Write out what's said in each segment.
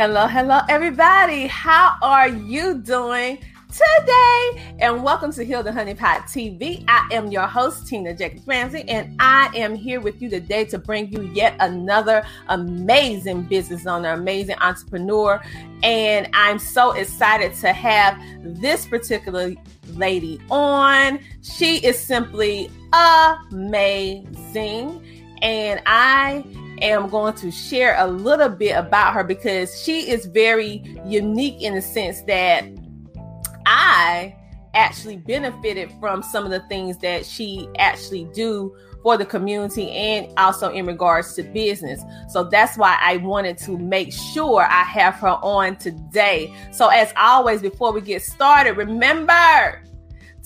Hello, hello, everybody. How are you doing today? And welcome to Heal the Honey Pot TV. I am your host, Tina Jacobs Ramsey, and I am here with you today to bring you yet another amazing business owner, amazing entrepreneur. And I'm so excited to have this particular lady on. She is simply amazing. And I am going to share a little bit about her because she is very unique in the sense that I actually benefited from some of the things that she actually do for the community and also in regards to business. So that's why I wanted to make sure I have her on today. So as always before we get started, remember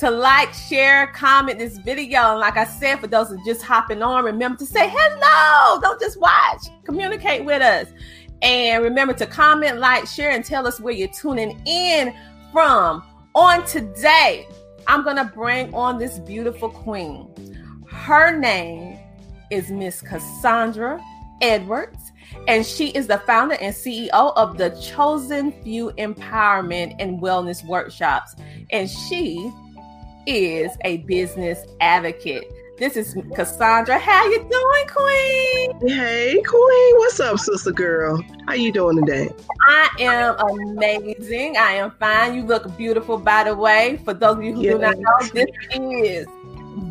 to like, share, comment this video. And like I said, for those who just hopping on, remember to say hello. Don't just watch. Communicate with us. And remember to comment, like, share, and tell us where you're tuning in from. On today, I'm going to bring on this beautiful queen. Her name is Miss Cassandra Edwards, and she is the founder and CEO of the Chosen Few Empowerment and Wellness Workshops. And she is a business advocate. This is Cassandra. How you doing, Queen? Hey, Queen. What's up, sister girl? How you doing today? I am amazing. I am fine. You look beautiful, by the way. For those of you who yes. do not know, this is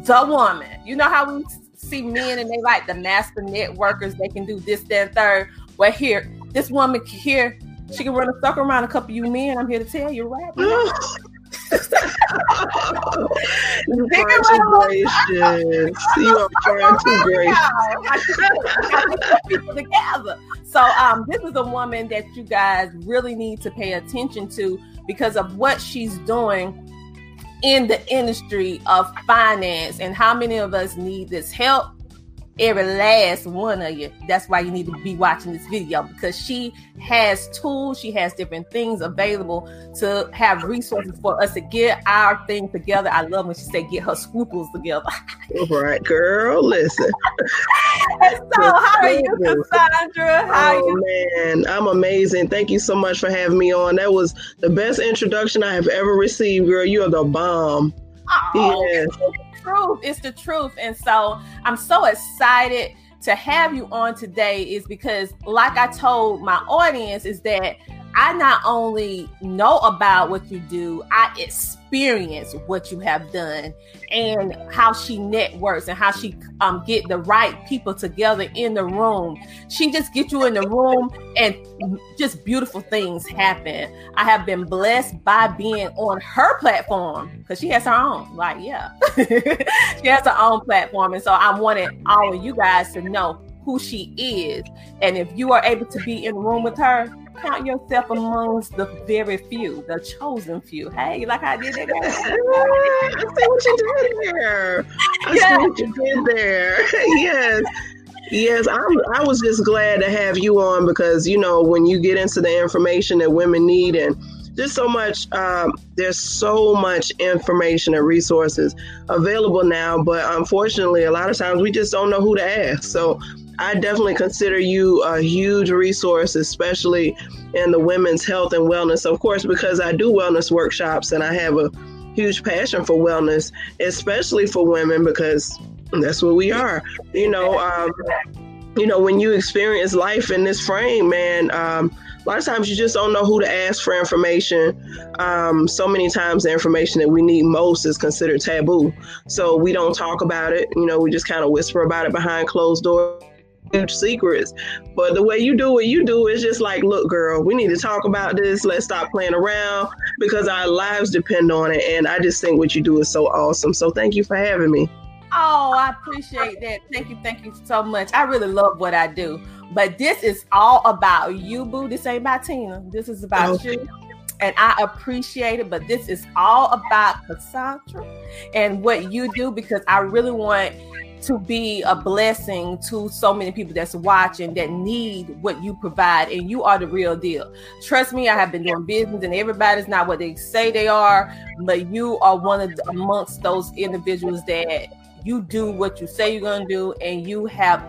the woman. You know how we see men and they like the master networkers. They can do this, that, third. Well, here, this woman here, she can run a circle around a couple of you men. I'm here to tell you, right? far too gracious. You are far too gracious. together. So um, this is a woman that you guys really need to pay attention to because of what she's doing in the industry of finance and how many of us need this help every last one of you. That's why you need to be watching this video because she has tools, she has different things available to have resources for us to get our thing together. I love when she said get her scruples together. All right, girl, listen. so, how are you, Cassandra? How oh, you? man, I'm amazing. Thank you so much for having me on. That was the best introduction I have ever received, girl. You are the bomb. Oh, yes truth. It's the truth. And so I'm so excited to have you on today is because like I told my audience is that I not only know about what you do, I experience what you have done and how she networks and how she um get the right people together in the room. She just get you in the room and just beautiful things happen. I have been blessed by being on her platform because she has her own. Like, yeah, she has her own platform, and so I wanted all of you guys to know who she is. And if you are able to be in the room with her, count yourself amongst the very few, the chosen few. Hey, like I did that. I see what you did there. I yeah. see what you did there. yes. Yes, I'm, I was just glad to have you on because, you know, when you get into the information that women need and just so much, um, there's so much information and resources available now. But unfortunately, a lot of times we just don't know who to ask. So I definitely consider you a huge resource, especially in the women's health and wellness. Of course, because I do wellness workshops and I have a huge passion for wellness, especially for women because that's what we are. You know, um, you know, when you experience life in this frame, man, um, a lot of times you just don't know who to ask for information. Um, so many times the information that we need most is considered taboo. So we don't talk about it. You know, we just kind of whisper about it behind closed doors secrets. But the way you do what you do is just like, look, girl, we need to talk about this. Let's stop playing around because our lives depend on it. And I just think what you do is so awesome. So thank you for having me. Oh, I appreciate that. Thank you. Thank you so much. I really love what I do. But this is all about you, boo. This ain't about Tina. This is about okay. you. And I appreciate it. But this is all about Cassandra and what you do because I really want to be a blessing to so many people that's watching that need what you provide and you are the real deal. Trust me i have been doing business and everybody's not what they say they are but you are one of the, amongst those individuals that you do what you say you're going to do and you have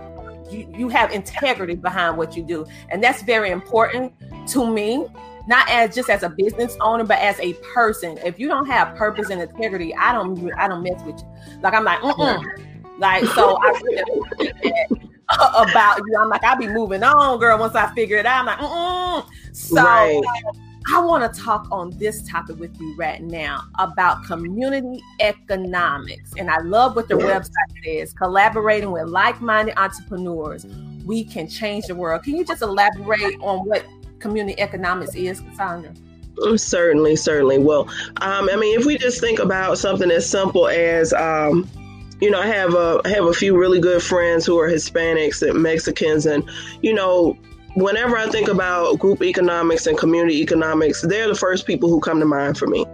you, you have integrity behind what you do. And that's very important to me not as just as a business owner but as a person. If you don't have purpose and integrity i don't i don't mess with you. Like i'm like mm like, so I about you. I'm like, I'll be moving on, girl. Once I figure it out, I'm like, mm so right. I want to talk on this topic with you right now about community economics. And I love what the yes. website says collaborating with like minded entrepreneurs. We can change the world. Can you just elaborate on what community economics is, Cassandra? Certainly, certainly. Well, um, I mean, if we just think about something as simple as, um, you know, I have a I have a few really good friends who are Hispanics and Mexicans, and you know, whenever I think about group economics and community economics, they're the first people who come to mind for me.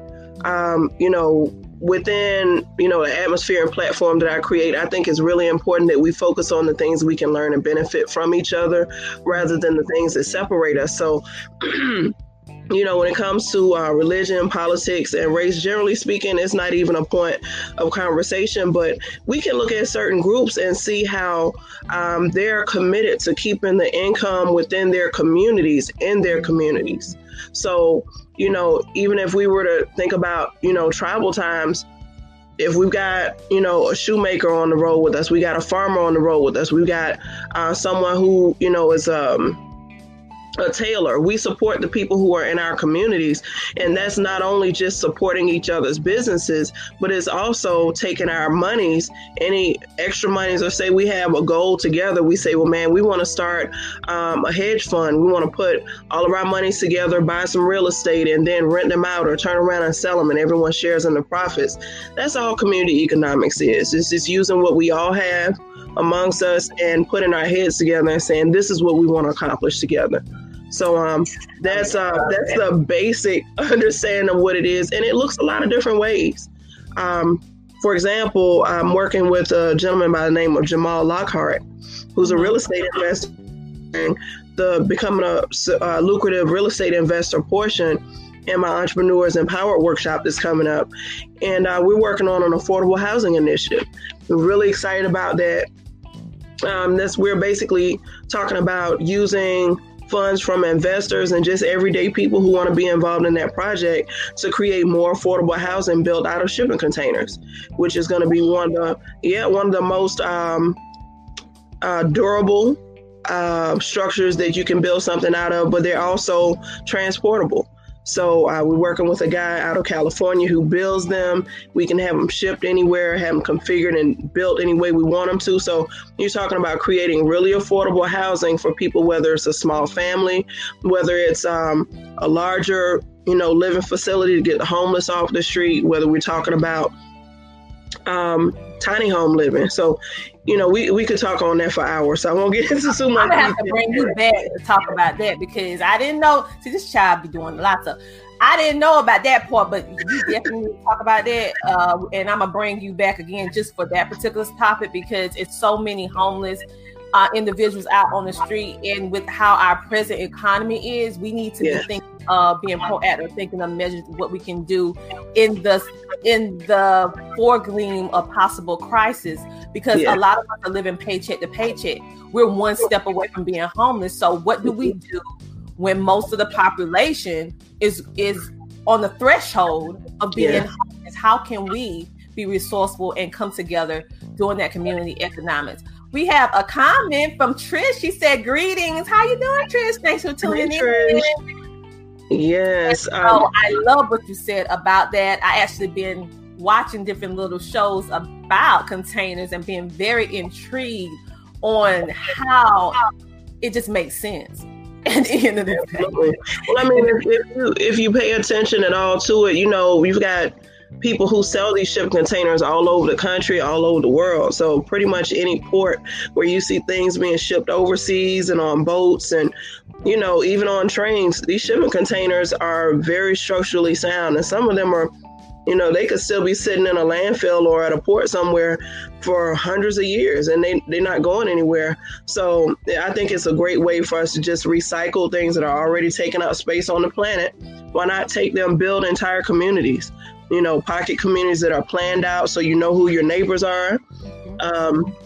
Um, you know, within you know the atmosphere and platform that I create, I think it's really important that we focus on the things we can learn and benefit from each other, rather than the things that separate us. So. you know, when it comes to uh, religion, politics, and race, generally speaking, it's not even a point of conversation. But we can look at certain groups and see how um, they're committed to keeping the income within their communities in their communities. So, you know, even if we were to think about, you know, tribal times, if we've got you know a shoemaker on the road with us we got a farmer on the road with us we've got uh, someone who you know is um a tailor. We support the people who are in our communities. And that's not only just supporting each other's businesses, but it's also taking our monies, any extra monies, or say we have a goal together. We say, well, man, we want to start um, a hedge fund. We want to put all of our monies together, buy some real estate, and then rent them out or turn around and sell them, and everyone shares in the profits. That's all community economics is. It's just using what we all have amongst us and putting our heads together and saying, this is what we want to accomplish together. So um, that's uh, that's the basic understanding of what it is, and it looks a lot of different ways. Um, for example, I'm working with a gentleman by the name of Jamal Lockhart, who's a real estate investor. The becoming a uh, lucrative real estate investor portion in my entrepreneurs empowered workshop that's coming up, and uh, we're working on an affordable housing initiative. We're really excited about that. Um, that's we're basically talking about using funds from investors and just everyday people who want to be involved in that project to create more affordable housing built out of shipping containers, which is going to be one of the yeah one of the most um, uh, durable uh, structures that you can build something out of, but they're also transportable. So uh, we're working with a guy out of California who builds them. We can have them shipped anywhere, have them configured and built any way we want them to. So you're talking about creating really affordable housing for people, whether it's a small family, whether it's um, a larger, you know, living facility to get the homeless off the street, whether we're talking about um, tiny home living. So, you know, we, we could talk on that for hours. So I won't get into too much. I have to bring you back to talk about that because I didn't know. See, this child be doing lots of. I didn't know about that part, but you definitely talk about that. Uh, and I'm gonna bring you back again just for that particular topic because it's so many homeless uh, individuals out on the street, and with how our present economy is, we need to yeah. be thinking uh, being proactive, thinking of measures what we can do in the in the foregleam of possible crisis. Because yeah. a lot of us are living paycheck to paycheck. We're one step away from being homeless. So what do we do when most of the population is is on the threshold of being yeah. homeless, how can we be resourceful and come together doing that community economics? We have a comment from Trish. She said, "Greetings. How you doing, Trish? Thanks for tuning hey, in." Yes. Um, oh, I love what you said about that. I actually been watching different little shows about containers and being very intrigued on how it just makes sense. At the end of the day. Well, I mean, if, if, you if you pay attention at all to it, you know, you've got people who sell these shipping containers all over the country, all over the world. So pretty much any port where you see things being shipped overseas and on boats and you know, even on trains, these shipping containers are very structurally sound and some of them are you know, they could still be sitting in a landfill or at a port somewhere for hundreds of years and they, they're not going anywhere. So I think it's a great way for us to just recycle things that are already taking up space on the planet. Why not take them, build entire communities? You know, pocket communities that are planned out so you know who your neighbors are. Um,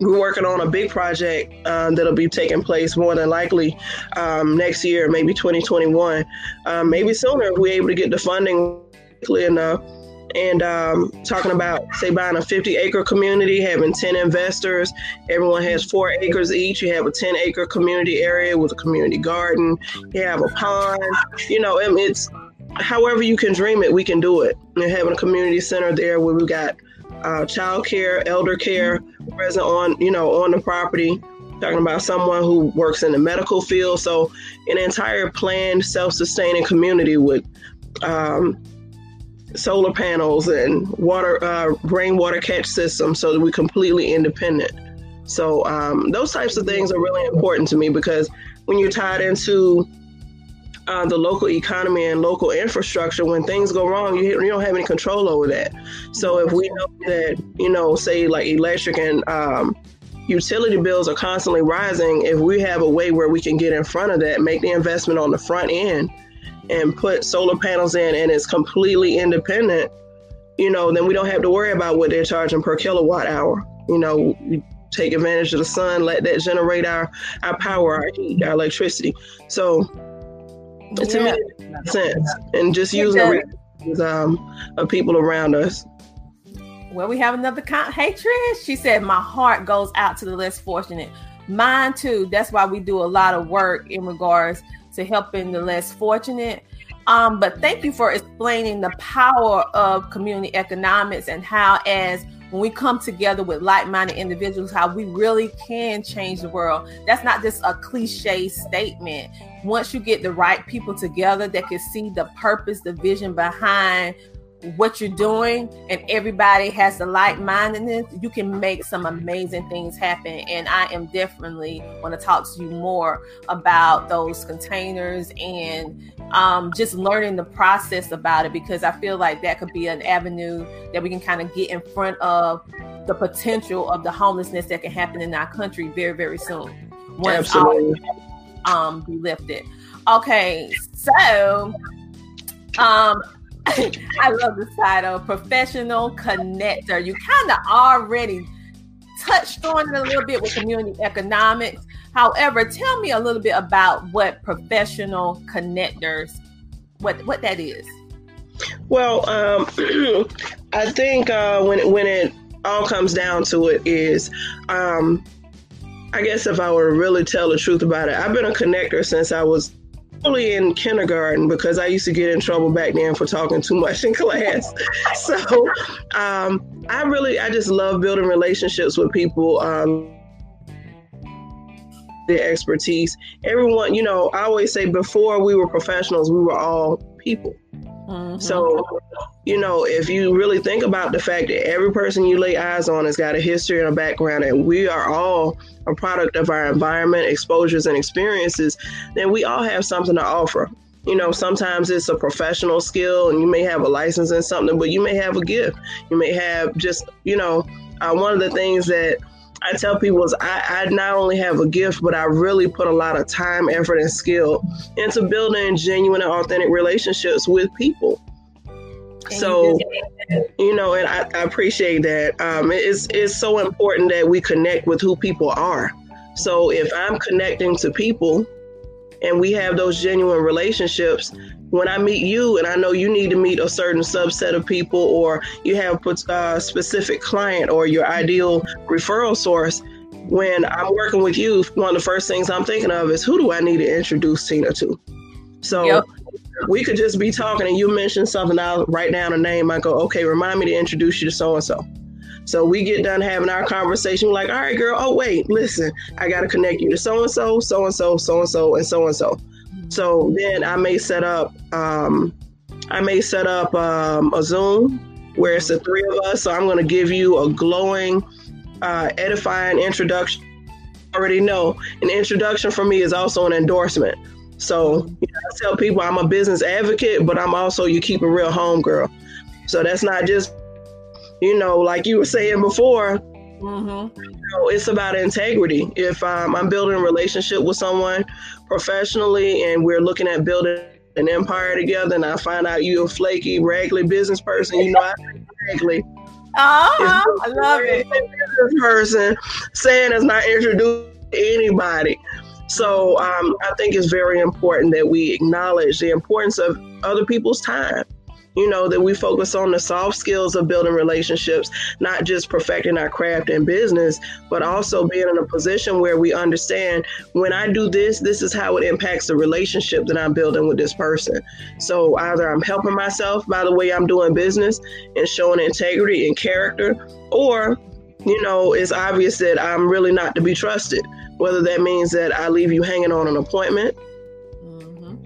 we're working on a big project um, that'll be taking place more than likely um, next year, maybe 2021, um, maybe sooner if we're able to get the funding quickly enough. And um, talking about, say, buying a 50 acre community, having 10 investors, everyone has four acres each. You have a 10 acre community area with a community garden, you have a pond. You know, it's however you can dream it, we can do it. And having a community center there where we've got uh, child care, elder care present on, you know, on the property talking about someone who works in the medical field. So, an entire planned, self sustaining community with um, solar panels and water uh, rainwater catch systems so that we're completely independent. So um, those types of things are really important to me because when you're tied into uh, the local economy and local infrastructure, when things go wrong, you, you don't have any control over that. So if we know that, you know, say like electric and um, utility bills are constantly rising, if we have a way where we can get in front of that, make the investment on the front end, and put solar panels in and it's completely independent, you know, then we don't have to worry about what they're charging per kilowatt hour. You know, we take advantage of the sun, let that generate our, our power, our heat, our electricity. So yeah. to me, it makes sense. And just using the resources um, of people around us. Well, we have another con. Hey, Trish, she said, My heart goes out to the less fortunate. Mine too. That's why we do a lot of work in regards to helping the less fortunate. Um, but thank you for explaining the power of community economics and how, as when we come together with like-minded individuals, how we really can change the world. That's not just a cliche statement. Once you get the right people together that can see the purpose, the vision behind what you're doing and everybody has the like-mindedness you can make some amazing things happen and i am definitely want to talk to you more about those containers and um, just learning the process about it because i feel like that could be an avenue that we can kind of get in front of the potential of the homelessness that can happen in our country very very soon once Absolutely. All, um, be lifted okay so um I love the title, professional connector. You kind of already touched on it a little bit with community economics. However, tell me a little bit about what professional connectors, what what that is. Well, um, I think uh, when when it all comes down to it is, um, I guess if I were to really tell the truth about it, I've been a connector since I was only in kindergarten because I used to get in trouble back then for talking too much in class. so um, I really, I just love building relationships with people. Um, their expertise. Everyone, you know, I always say before we were professionals, we were all people. Mm-hmm. So, you know, if you really think about the fact that every person you lay eyes on has got a history and a background, and we are all a product of our environment, exposures, and experiences, then we all have something to offer. You know, sometimes it's a professional skill, and you may have a license in something, but you may have a gift. You may have just, you know, uh, one of the things that I tell people is I, I not only have a gift, but I really put a lot of time, effort, and skill into building genuine and authentic relationships with people. So, you know, and I, I appreciate that. Um, it's it's so important that we connect with who people are. So if I'm connecting to people, and we have those genuine relationships, when I meet you and I know you need to meet a certain subset of people or you have a specific client or your ideal referral source, when I'm working with you, one of the first things I'm thinking of is who do I need to introduce Tina to? So yep. we could just be talking and you mention something, I'll write down a name. I go, okay, remind me to introduce you to so and so. So we get done having our conversation. We're like, all right, girl, oh, wait, listen, I got to connect you to so and so, so and so, so and so, and so and so. So then I may set up, um, I may set up um, a Zoom where it's the three of us. So I'm going to give you a glowing, uh, edifying introduction. I already know an introduction for me is also an endorsement. So you know, I tell people I'm a business advocate, but I'm also you keep a real home girl. So that's not just, you know, like you were saying before. Mm-hmm. You know, it's about integrity. If um, I'm building a relationship with someone professionally and we're looking at building an empire together, and I find out you're a flaky, raggedy business person, you know, I raggedy. Oh, I love it. Business person saying it's not introduced to anybody. So um, I think it's very important that we acknowledge the importance of other people's time you know, that we focus on the soft skills of building relationships, not just perfecting our craft and business, but also being in a position where we understand when I do this, this is how it impacts the relationship that I'm building with this person. So either I'm helping myself by the way I'm doing business and showing integrity and character, or, you know, it's obvious that I'm really not to be trusted. Whether that means that I leave you hanging on an appointment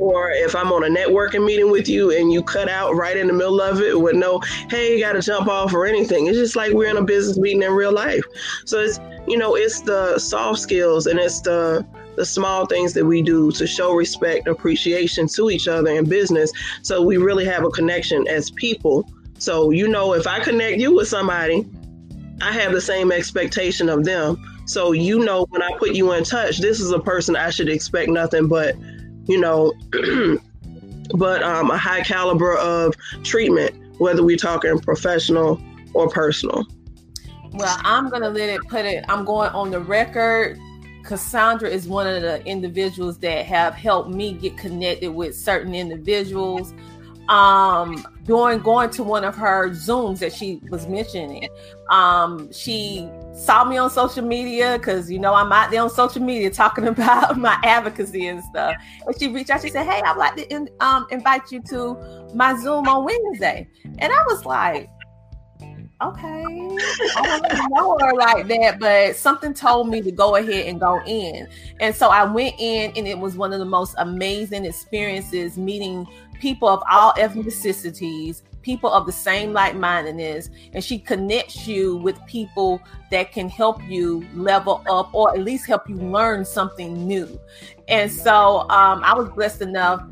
or if I'm on a networking meeting with you and you cut out right in the middle of it with no, hey, you got to jump off or anything. It's just like we're in a business meeting in real life. So it's, you know, it's the soft skills and it's the, the small things that we do to show respect, appreciation to each other in business. So we really have a connection as people. So, you know, if I connect you with somebody, I have the same expectation of them. So, you know, when I put you in touch, this is a person I should expect nothing but you know, but um, a high caliber of treatment, whether we're talking professional or personal. Well, I'm going to let it put it, I'm going on the record. Cassandra is one of the individuals that have helped me get connected with certain individuals um during going to one of her zooms that she was mentioning um she saw me on social media because you know i'm out there on social media talking about my advocacy and stuff. And she reached out she said hey i'd like to in, um, invite you to my zoom on wednesday. And i was like okay i don't really know her like that but something told me to go ahead and go in. And so i went in and it was one of the most amazing experiences meeting people of all ethnicities, people of the same like mindedness, and she connects you with people that can help you level up or at least help you learn something new. And so um, I was blessed enough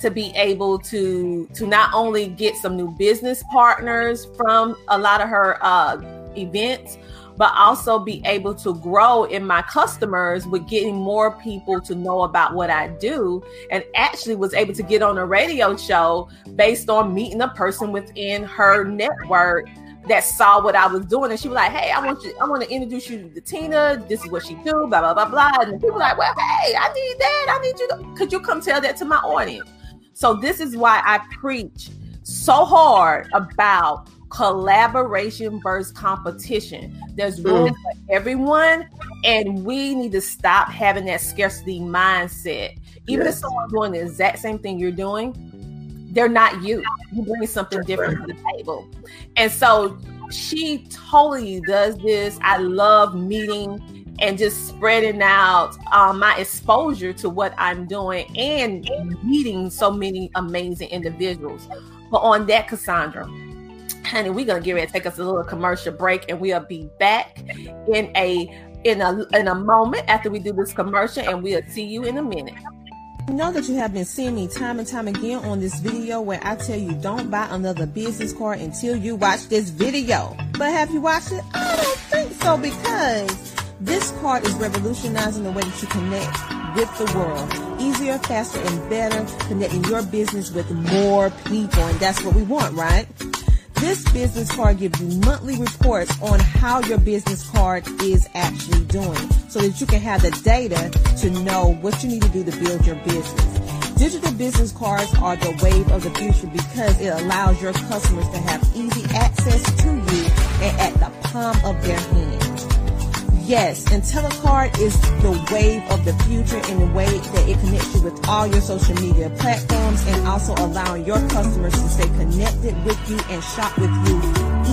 to be able to to not only get some new business partners from a lot of her uh, events but also be able to grow in my customers with getting more people to know about what I do. And actually was able to get on a radio show based on meeting a person within her network that saw what I was doing, and she was like, "Hey, I want you, I want to introduce you to Tina. This is what she do, blah blah blah blah." And people like, "Well, hey, I need that. I need you. To, could you come tell that to my audience?" So this is why I preach so hard about collaboration versus competition. There's room mm. for everyone, and we need to stop having that scarcity mindset. Even yes. if someone's doing the exact same thing you're doing, they're not you. You bring something different to the table. And so she totally does this. I love meeting and just spreading out um, my exposure to what I'm doing and meeting so many amazing individuals. But on that, Cassandra, honey, we're gonna get ready to take us a little commercial break, and we'll be back in a in a in a moment after we do this commercial, and we'll see you in a minute. Know that you have been seeing me time and time again on this video where I tell you don't buy another business card until you watch this video. But have you watched it? I don't think so because this card is revolutionizing the way that you connect with the world. Easier, faster, and better, connecting your business with more people. And that's what we want, right? This business card gives you monthly reports on how your business card is actually doing so that you can have the data to know what you need to do to build your business. Digital business cards are the wave of the future because it allows your customers to have easy access to you and at the palm of their hand. Yes, IntelliCard is the wave of the future in the way that it connects you with all your social media platforms and also allowing your customers to stay connected with you and shop with you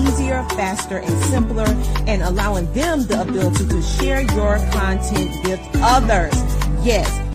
easier, faster, and simpler and allowing them the ability to share your content with others. Yes,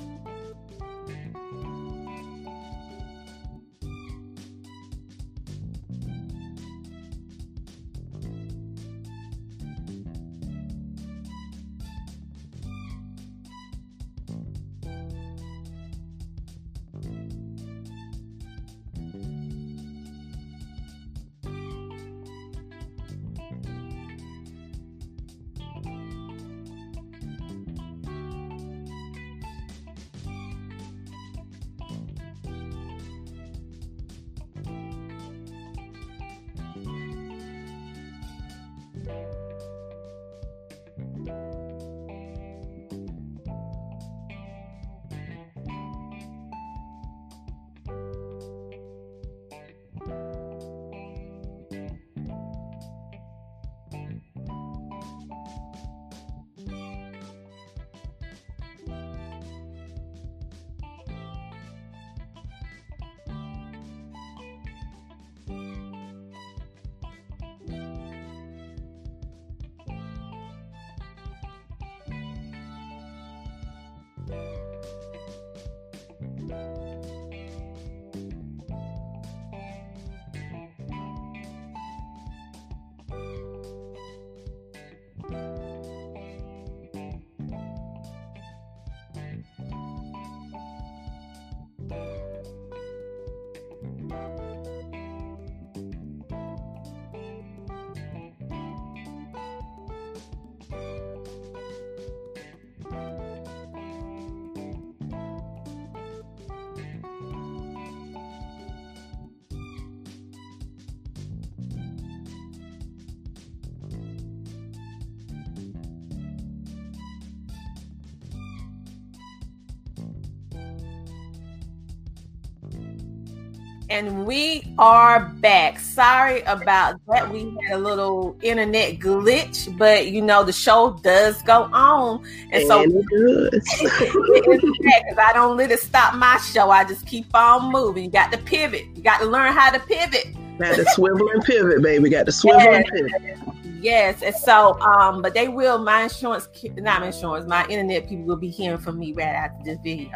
And we are back. Sorry about that. We had a little internet glitch, but you know, the show does go on. And, so because I don't let it stop my show. I just keep on moving. You got to pivot. You got to learn how to pivot. Got to swivel and pivot, baby. Got to swivel yes. and pivot. Yes, and so, um, but they will. My insurance, not my insurance, my internet people will be hearing from me right after this video.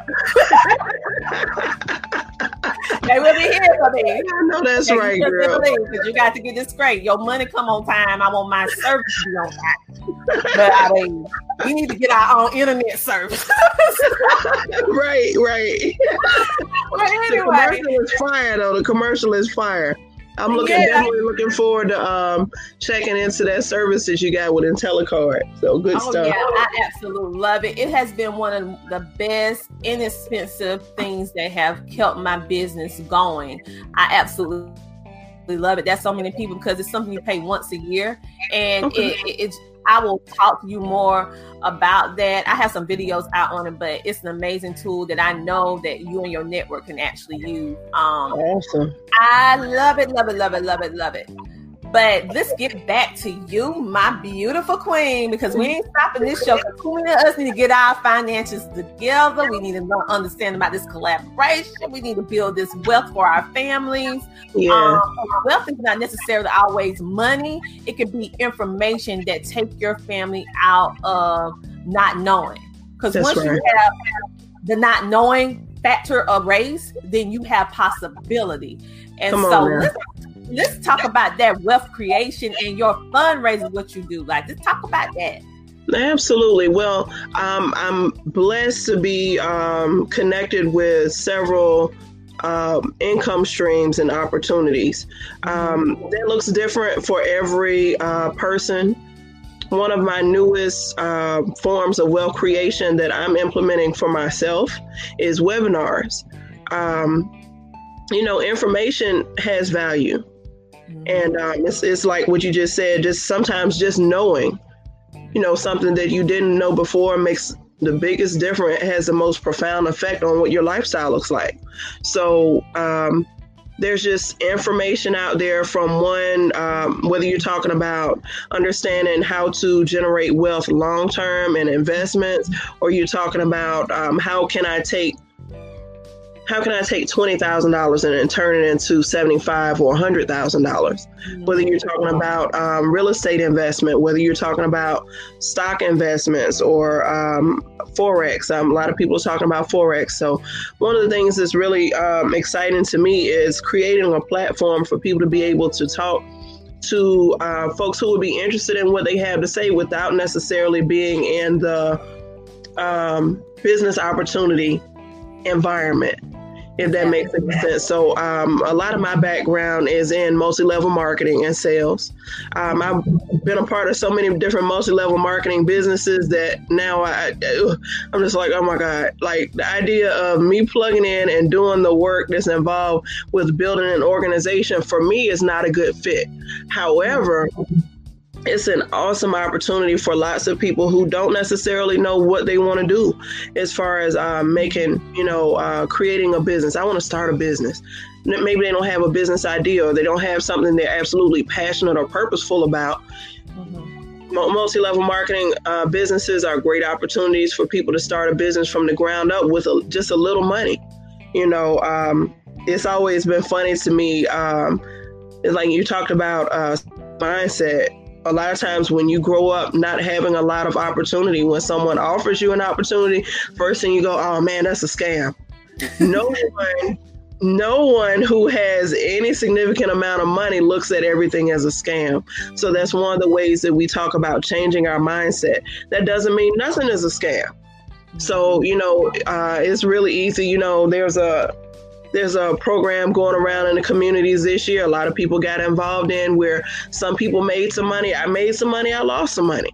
they will be here for me. I know that's and right, girl. You got to get this straight. Your money come on time. I want my service to be on time. But I mean, we need to get our own internet service. right, right. Well, anyway. The commercial is fire, though. The commercial is fire. I'm looking yeah. definitely looking forward to um, checking into that services you got with IntelliCard. So good oh, stuff. Yeah, I absolutely love it. It has been one of the best, inexpensive things that have kept my business going. I absolutely love it. That's so many people because it's something you pay once a year, and okay. it, it, it's I will talk to you more about that. I have some videos out on it, but it's an amazing tool that I know that you and your network can actually use. Um, awesome. I love it, love it, love it, love it, love it. But let's get back to you, my beautiful queen, because we ain't stopping this show. Queen and us need to get our finances together. We need to understand about this collaboration. We need to build this wealth for our families. Yeah. Um, wealth is not necessarily always money. It could be information that take your family out of not knowing. Because once right. you have the not knowing factor of race, then you have possibility. And Come so let's, let's talk about that wealth creation and your fundraising, what you do. Like, let's talk about that. Absolutely. Well, um, I'm blessed to be um, connected with several um, income streams and opportunities. Um, that looks different for every uh, person. One of my newest uh, forms of wealth creation that I'm implementing for myself is webinars. Um, you know, information has value. And um, it's, it's like what you just said, just sometimes just knowing, you know, something that you didn't know before makes the biggest difference has the most profound effect on what your lifestyle looks like. So um, there's just information out there from one, um, whether you're talking about understanding how to generate wealth long term and investments, or you're talking about um, how can I take how can I take twenty thousand dollars and turn it into seventy five or hundred thousand dollars? Whether you're talking about um, real estate investment, whether you're talking about stock investments or um, forex, um, a lot of people are talking about forex. So one of the things that's really um, exciting to me is creating a platform for people to be able to talk to uh, folks who would be interested in what they have to say without necessarily being in the um, business opportunity environment if that makes any sense. So, um, a lot of my background is in multi level marketing and sales. Um, I've been a part of so many different multi level marketing businesses that now I, I'm just like, oh my God. Like the idea of me plugging in and doing the work that's involved with building an organization for me is not a good fit. However, it's an awesome opportunity for lots of people who don't necessarily know what they want to do as far as uh, making, you know, uh, creating a business. I want to start a business. Maybe they don't have a business idea or they don't have something they're absolutely passionate or purposeful about. Mm-hmm. Multi level marketing uh, businesses are great opportunities for people to start a business from the ground up with a, just a little money. You know, um, it's always been funny to me. Um, like you talked about uh, mindset a lot of times when you grow up not having a lot of opportunity, when someone offers you an opportunity, first thing you go, oh man, that's a scam. no one no one who has any significant amount of money looks at everything as a scam. So that's one of the ways that we talk about changing our mindset. That doesn't mean nothing is a scam. So, you know, uh, it's really easy. You know, there's a there's a program going around in the communities this year. A lot of people got involved in where some people made some money. I made some money. I lost some money.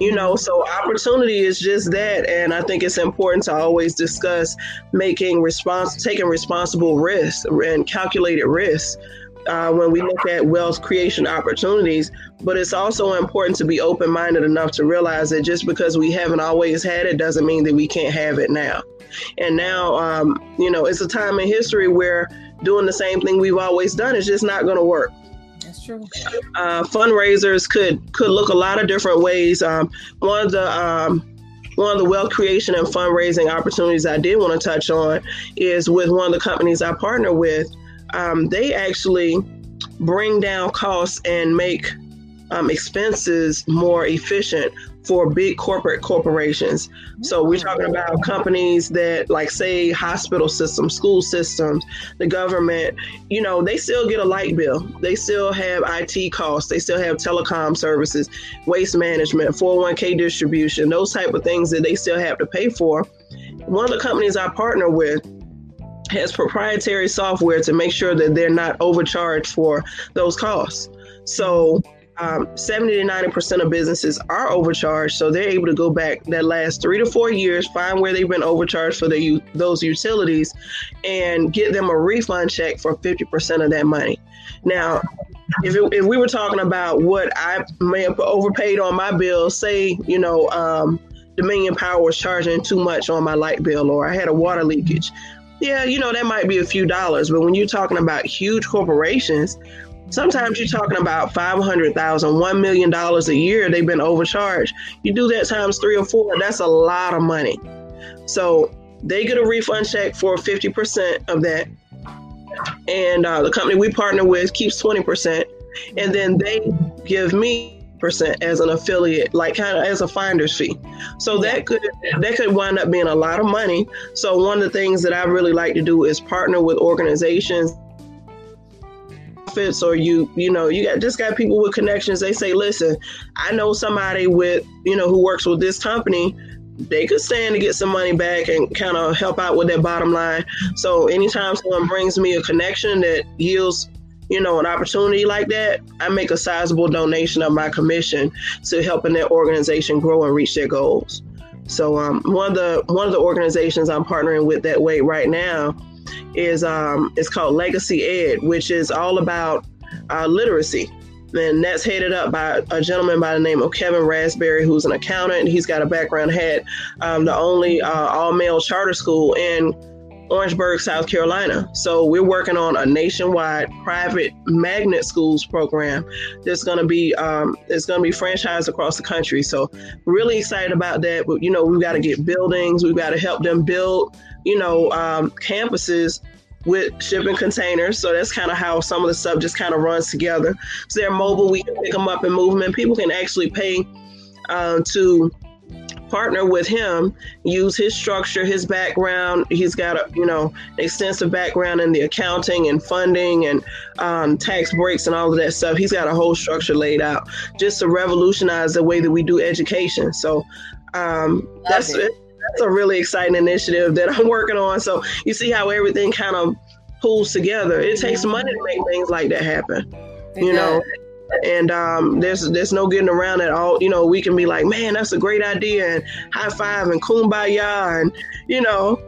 You know, mm-hmm. so opportunity is just that, and I think it's important to always discuss making response, taking responsible risks and calculated risks uh, when we look at wealth creation opportunities. But it's also important to be open minded enough to realize that just because we haven't always had it doesn't mean that we can't have it now. And now, um, you know, it's a time in history where doing the same thing we've always done is just not going to work. That's true. Uh, fundraisers could could look a lot of different ways. Um, one of the um, one of the wealth creation and fundraising opportunities I did want to touch on is with one of the companies I partner with. Um, they actually bring down costs and make um, expenses more efficient for big corporate corporations. So we're talking about companies that, like, say, hospital systems, school systems, the government. You know, they still get a light bill. They still have IT costs. They still have telecom services, waste management, 401k distribution, those type of things that they still have to pay for. One of the companies I partner with has proprietary software to make sure that they're not overcharged for those costs. So um, 70 to 90% of businesses are overcharged. So they're able to go back that last three to four years, find where they've been overcharged for their, those utilities, and get them a refund check for 50% of that money. Now, if, it, if we were talking about what I may have overpaid on my bill, say, you know, um, Dominion Power was charging too much on my light bill, or I had a water leakage. Yeah, you know, that might be a few dollars, but when you're talking about huge corporations, Sometimes you're talking about $500,000, $1 million a year they've been overcharged. You do that times three or four, that's a lot of money. So they get a refund check for 50% of that. And uh, the company we partner with keeps 20%. And then they give me percent as an affiliate, like kind of as a finder's fee. So that could that could wind up being a lot of money. So one of the things that I really like to do is partner with organizations or you you know you got just got people with connections they say listen i know somebody with you know who works with this company they could stand to get some money back and kind of help out with their bottom line so anytime someone brings me a connection that yields you know an opportunity like that i make a sizable donation of my commission to helping that organization grow and reach their goals so um, one of the one of the organizations i'm partnering with that way right now is um, it's called Legacy Ed, which is all about uh, literacy. and that's headed up by a gentleman by the name of Kevin Raspberry, who's an accountant. He's got a background had um, the only uh, all male charter school in Orangeburg, South Carolina. So we're working on a nationwide private magnet schools program that's going to be um, it's going to be franchised across the country. So really excited about that. But you know we've got to get buildings, we've got to help them build you know um, campuses with shipping containers. So that's kind of how some of the stuff just kind of runs together. So they're mobile. We can pick them up and move them, and people can actually pay um, to partner with him, use his structure, his background. He's got a you know extensive background in the accounting and funding and um, tax breaks and all of that stuff. He's got a whole structure laid out just to revolutionize the way that we do education. So um, that's it. That's a really exciting initiative that I'm working on. So you see how everything kind of pulls together. It takes money to make things like that happen. you know, and um, there's there's no getting around it. All you know, we can be like, man, that's a great idea, and high five and kumbaya, and you know,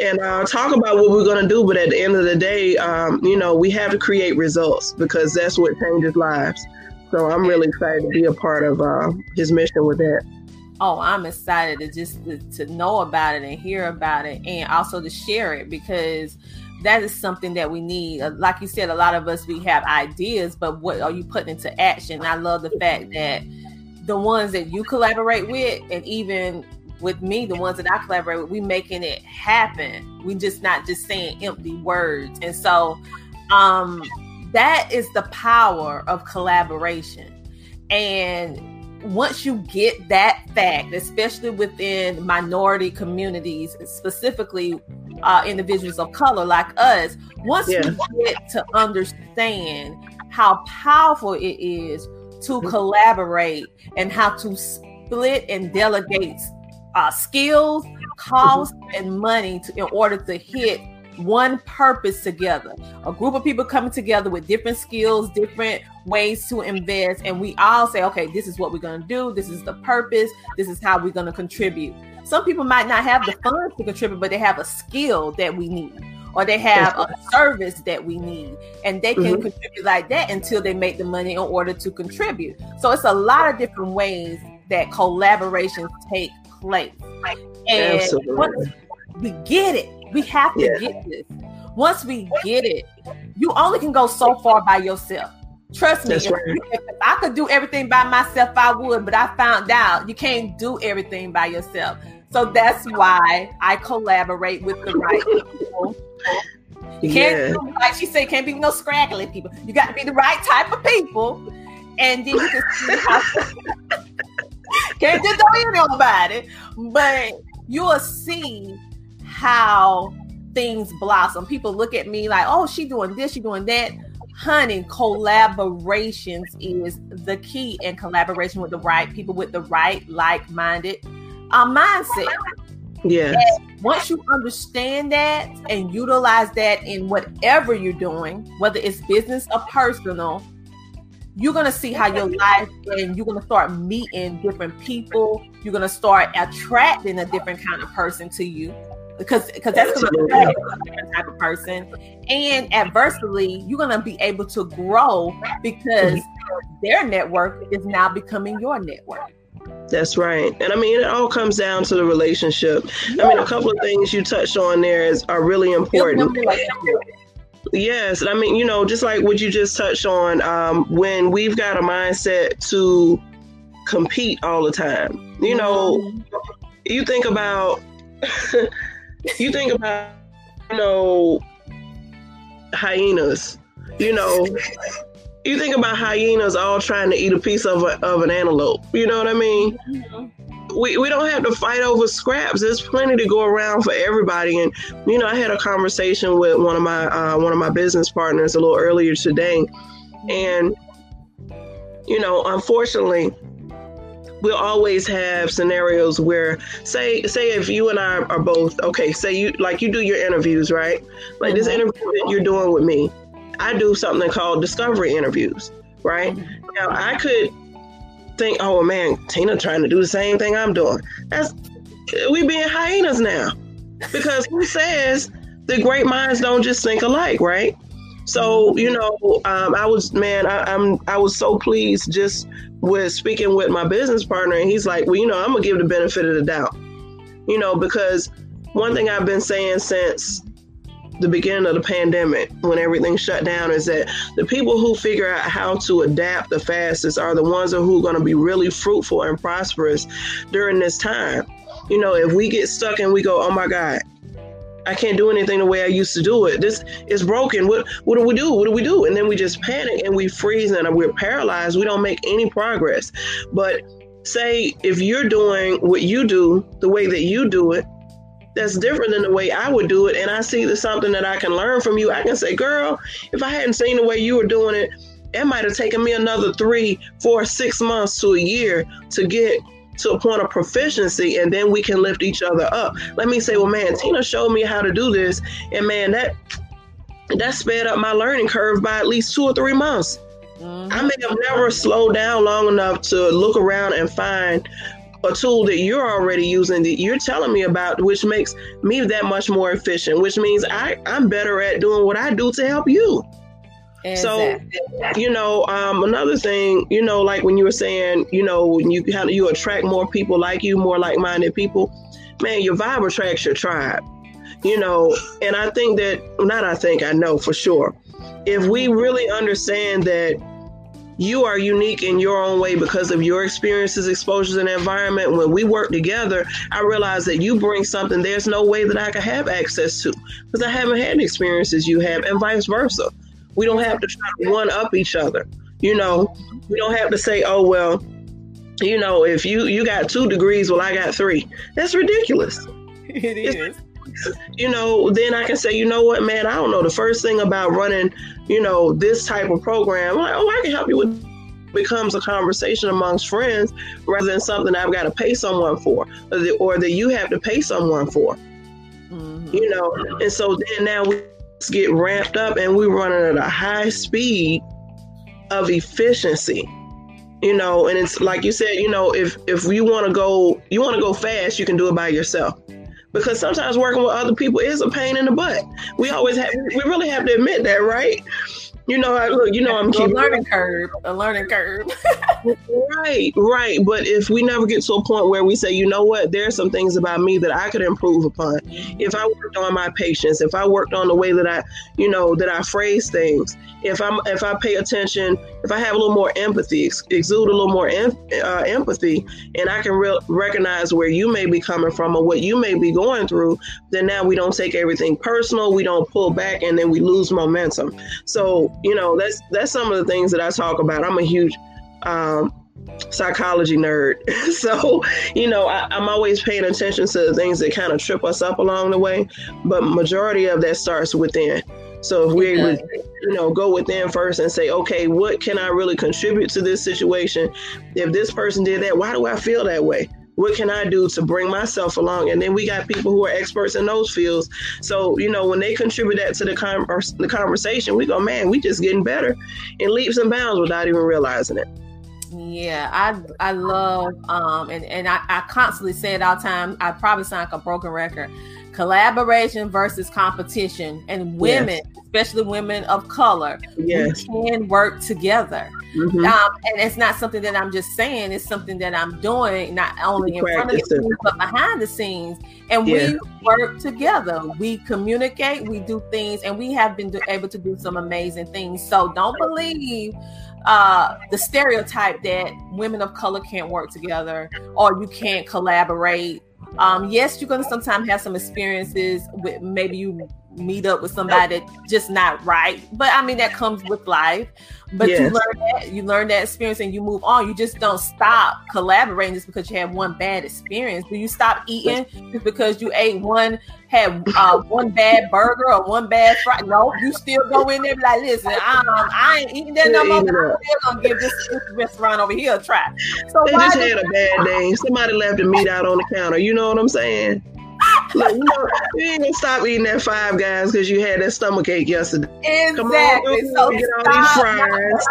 and uh, talk about what we're gonna do. But at the end of the day, um, you know, we have to create results because that's what changes lives. So I'm really excited to be a part of uh, his mission with that. Oh, I'm excited to just to, to know about it and hear about it, and also to share it because that is something that we need. Uh, like you said, a lot of us we have ideas, but what are you putting into action? I love the fact that the ones that you collaborate with, and even with me, the ones that I collaborate with, we making it happen. We just not just saying empty words. And so um that is the power of collaboration. And once you get that fact, especially within minority communities, specifically uh, individuals of color like us, once yeah. we get to understand how powerful it is to mm-hmm. collaborate and how to split and delegate uh, skills, cost, mm-hmm. and money to, in order to hit one purpose together. A group of people coming together with different skills, different ways to invest, and we all say, okay, this is what we're going to do. This is the purpose. This is how we're going to contribute. Some people might not have the funds to contribute, but they have a skill that we need, or they have a service that we need, and they can mm-hmm. contribute like that until they make the money in order to contribute. So it's a lot of different ways that collaborations take place. And Absolutely. once we get it, we have to yeah. get this. Once we get it, you only can go so far by yourself. Trust me, if, right. if, I could do everything by myself, I would. But I found out you can't do everything by yourself. So that's why I collaborate with the right people. You can't, yeah. like she said, can't be no scraggly people. You got to be the right type of people, and then you can see how. can't just don't hear about it, but you will see how things blossom. People look at me like, "Oh, she doing this, she doing that." Honey, collaborations is the key, and collaboration with the right people with the right like-minded uh, mindset. Yeah. Once you understand that and utilize that in whatever you're doing, whether it's business or personal, you're gonna see how your life and you're gonna start meeting different people. You're gonna start attracting a different kind of person to you because because that's going to be a type of person and adversely you're going to be able to grow because their network is now becoming your network that's right. And I mean, it all comes down to the relationship. Yeah. I mean, a couple of things you touched on there is are really important. Yes. I mean, you know, just like what you just touched on, um, when we've got a mindset to compete all the time, you know, mm-hmm. you think about you think about, you know, hyenas, you know, you think about hyenas all trying to eat a piece of, a, of an antelope. You know what I mean? We, we don't have to fight over scraps. There's plenty to go around for everybody. And you know, I had a conversation with one of my uh, one of my business partners a little earlier today, and you know, unfortunately, we'll always have scenarios where say say if you and I are both okay, say you like you do your interviews, right? Like mm-hmm. this interview that you're doing with me, I do something called discovery interviews, right? Mm-hmm. Now I could think, oh man, Tina trying to do the same thing I'm doing. That's we being hyenas now. Because who says the great minds don't just think alike, right? So you know, um, I was man, I, I'm I was so pleased just with speaking with my business partner, and he's like, well, you know, I'm gonna give the benefit of the doubt, you know, because one thing I've been saying since the beginning of the pandemic, when everything shut down, is that the people who figure out how to adapt the fastest are the ones who are going to be really fruitful and prosperous during this time. You know, if we get stuck and we go, oh my God, I can't do anything the way I used to do it. This is broken. What what do we do? What do we do? And then we just panic and we freeze and we're paralyzed. We don't make any progress. But say if you're doing what you do the way that you do it, that's different than the way I would do it. And I see there's something that I can learn from you. I can say, girl, if I hadn't seen the way you were doing it, it might have taken me another three, four, six months to a year to get to a point of proficiency and then we can lift each other up. Let me say, well, man, Tina showed me how to do this. And man, that that sped up my learning curve by at least two or three months. Mm-hmm. I may have never slowed down long enough to look around and find a tool that you're already using that you're telling me about, which makes me that much more efficient, which means I, I'm better at doing what I do to help you. So, you know, um, another thing, you know, like when you were saying, you know, you you attract more people like you, more like-minded people, man, your vibe attracts your tribe. You know, and I think that not I think I know for sure. If we really understand that you are unique in your own way because of your experiences, exposures, and environment. When we work together, I realize that you bring something there's no way that I can have access to because I haven't had experiences you have, and vice versa. We don't have to try to one up each other. You know, we don't have to say, oh, well, you know, if you you got two degrees, well, I got three. That's ridiculous. It is. you know, then I can say, you know what, man, I don't know the first thing about running, you know, this type of program. Like, oh, I can help you with becomes a conversation amongst friends rather than something I've got to pay someone for or that, or that you have to pay someone for. Mm-hmm. You know, and so then now we get ramped up and we're running at a high speed of efficiency. You know and it's like you said you know if if you want to go you want to go fast you can do it by yourself. Because sometimes working with other people is a pain in the butt. We always have we really have to admit that right you know, I, look, you know, I'm a learning curve, a learning curve. right, right. But if we never get to a point where we say, you know what, there are some things about me that I could improve upon. If I worked on my patience, if I worked on the way that I, you know, that I phrase things, if I'm, if I pay attention, if I have a little more empathy, exude a little more em- uh, empathy, and I can re- recognize where you may be coming from or what you may be going through, then now we don't take everything personal. We don't pull back, and then we lose momentum. So you know, that's that's some of the things that I talk about. I'm a huge um, psychology nerd, so you know, I, am always paying attention to the things that kind of trip us up along the way. But majority of that starts within. So if we would, you know, go within first and say, okay, what can I really contribute to this situation? If this person did that, why do I feel that way? What can I do to bring myself along? And then we got people who are experts in those fields. So, you know, when they contribute that to the, con- the conversation, we go, man, we just getting better in leaps and bounds without even realizing it. Yeah, I I love um and, and I, I constantly say it all the time. I probably sound like a broken record. Collaboration versus competition and women, yes. especially women of color, yes. can work together. Mm-hmm. Um, and it's not something that I'm just saying, it's something that I'm doing not only in front of the scenes, but behind the scenes. And yeah. we work together. We communicate, we do things, and we have been able to do some amazing things. So don't believe uh, the stereotype that women of color can't work together or you can't collaborate. Um, yes, you're going to sometimes have some experiences with maybe you meet up with somebody that's just not right. But I mean, that comes with life. But yes. you learn that you learn that experience and you move on. You just don't stop collaborating just because you have one bad experience. Do you stop eating just because you ate one had uh, one bad burger or one bad fry? No, you still go in there like, listen, um, I ain't eating that no more. I'm still gonna give this, this, restaurant over here a try. So they just had a bad day. Somebody left the meat out on the counter. You know what I'm saying? Look, you, know, you ain't gonna stop eating that Five Guys because you had that stomach ache yesterday. Exactly. Come on, so get all these fries.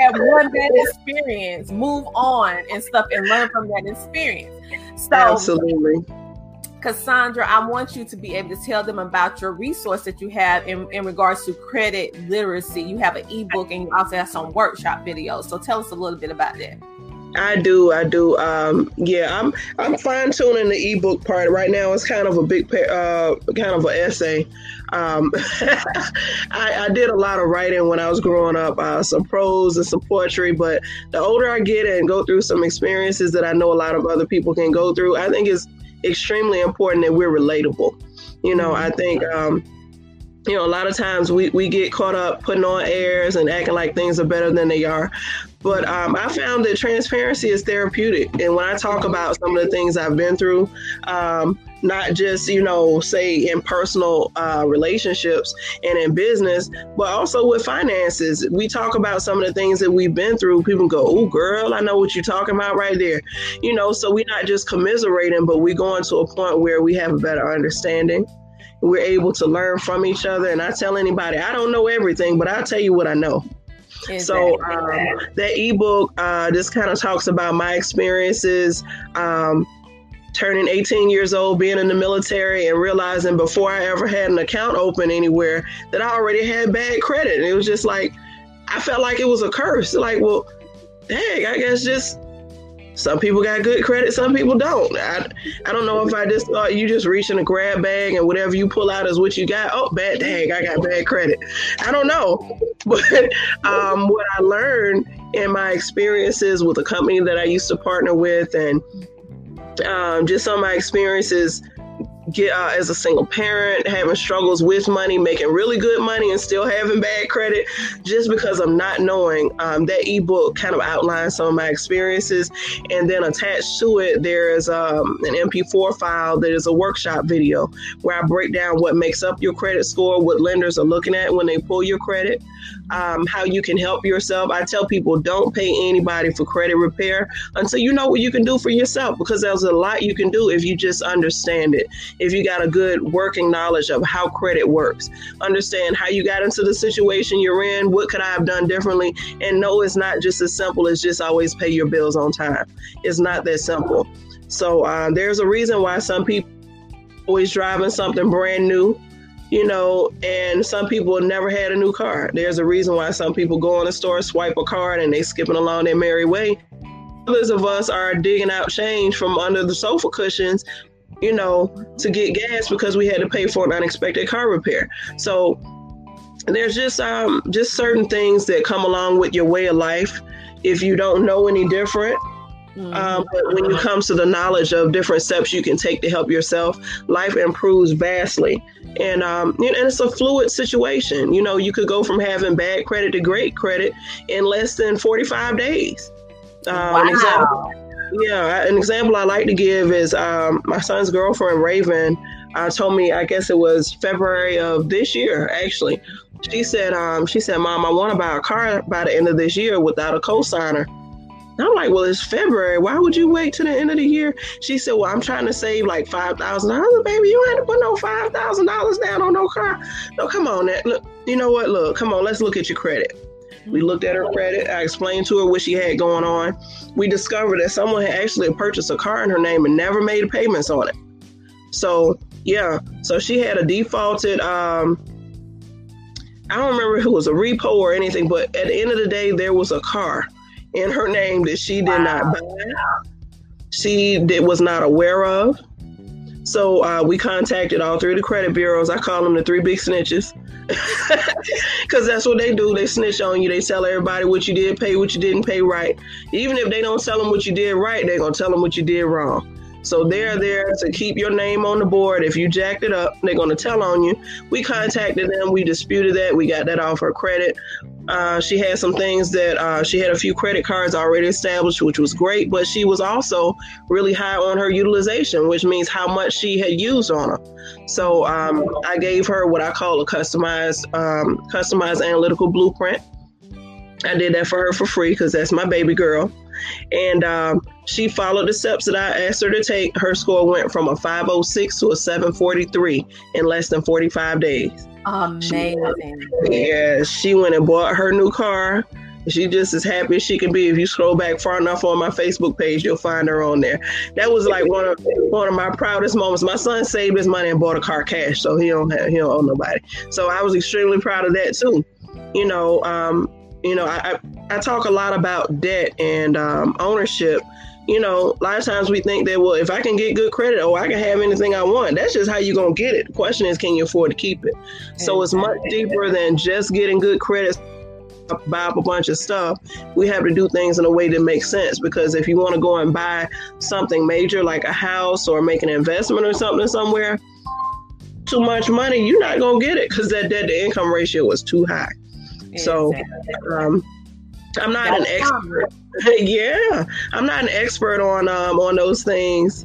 have one bad experience. Move on and stuff, and learn from that experience. So absolutely Cassandra, I want you to be able to tell them about your resource that you have in, in regards to credit literacy. You have an ebook and you also have some workshop videos. So tell us a little bit about that. I do, I do. Um, yeah, I'm I'm fine tuning the ebook part right now. It's kind of a big, uh, kind of an essay. Um, I, I, did a lot of writing when I was growing up, uh, some prose and some poetry. But the older I get and go through some experiences that I know a lot of other people can go through, I think it's extremely important that we're relatable. You know, I think. Um, you know, a lot of times we, we get caught up putting on airs and acting like things are better than they are. But um, I found that transparency is therapeutic. And when I talk about some of the things I've been through, um, not just, you know, say in personal uh, relationships and in business, but also with finances. We talk about some of the things that we've been through. People go, oh, girl, I know what you're talking about right there. You know, so we're not just commiserating, but we're going to a point where we have a better understanding we're able to learn from each other. And I tell anybody, I don't know everything, but I'll tell you what I know. Exactly. So um, that ebook uh, just kind of talks about my experiences. Um, turning 18 years old, being in the military, and realizing before I ever had an account open anywhere that I already had bad credit. And it was just like, I felt like it was a curse. Like, well, dang, I guess just some people got good credit, some people don't. I, I don't know if I just thought you just reach in a grab bag and whatever you pull out is what you got. Oh, bad dang, I got bad credit. I don't know. But um, what I learned in my experiences with a company that I used to partner with and um, just some of my experiences get uh, as a single parent, having struggles with money, making really good money, and still having bad credit, just because I'm not knowing. Um, that ebook kind of outlines some of my experiences, and then attached to it, there is um, an MP4 file that is a workshop video where I break down what makes up your credit score, what lenders are looking at when they pull your credit, um, how you can help yourself. I tell people don't pay anybody for credit repair until you know what you can do for yourself because there's a lot you can do if you just understand it. If you got a good working knowledge of how credit works, understand how you got into the situation you're in, what could I have done differently, and no, it's not just as simple as just always pay your bills on time. It's not that simple. So uh, there's a reason why some people always driving something brand new you know, and some people never had a new car. There's a reason why some people go in the store, swipe a card, and they skipping along their merry way. Others of us are digging out change from under the sofa cushions, you know, to get gas because we had to pay for an unexpected car repair. So there's just um just certain things that come along with your way of life. If you don't know any different, Mm-hmm. Um, but when you comes to the knowledge of different steps you can take to help yourself, life improves vastly. And um, and it's a fluid situation. You know, you could go from having bad credit to great credit in less than 45 days. Um, wow. Example, yeah, an example I like to give is um, my son's girlfriend Raven uh, told me, I guess it was February of this year, actually. She said, um, she said, Mom, I want to buy a car by the end of this year without a co-signer. I'm like, well, it's February. Why would you wait to the end of the year? She said, well, I'm trying to save like five thousand dollars. Baby, you ain't to put no five thousand dollars down on no car. No, come on, that look. You know what? Look, come on. Let's look at your credit. We looked at her credit. I explained to her what she had going on. We discovered that someone had actually purchased a car in her name and never made payments on it. So yeah, so she had a defaulted. Um, I don't remember if it was a repo or anything, but at the end of the day, there was a car in her name that she did wow. not buy, she did, was not aware of. So uh, we contacted all three of the credit bureaus. I call them the three big snitches because that's what they do. They snitch on you. They tell everybody what you did pay, what you didn't pay right. Even if they don't tell them what you did right, they're gonna tell them what you did wrong. So they're there to keep your name on the board. If you jacked it up, they're going to tell on you. We contacted them. We disputed that. We got that off her credit. Uh, she had some things that uh, she had a few credit cards already established, which was great, but she was also really high on her utilization, which means how much she had used on her. So um, I gave her what I call a customized, um, customized analytical blueprint. I did that for her for free because that's my baby girl. And um, she followed the steps that I asked her to take. Her score went from a 506 to a 743 in less than 45 days. Amazing. She, yeah, she went and bought her new car. She just as happy as she can be. If you scroll back far enough on my Facebook page, you'll find her on there. That was like one of one of my proudest moments. My son saved his money and bought a car cash, so he don't have he don't owe nobody. So I was extremely proud of that too. You know, um, you know, I, I, I talk a lot about debt and um, ownership you know, a lot of times we think that, well, if I can get good credit, oh, I can have anything I want. That's just how you're going to get it. The question is, can you afford to keep it? So it's much deeper than just getting good credit, buy up a bunch of stuff. We have to do things in a way that makes sense because if you want to go and buy something major like a house or make an investment or something somewhere, too much money, you're not going to get it because that debt to income ratio was too high. So, um, I'm not That's an expert. yeah, I'm not an expert on um on those things.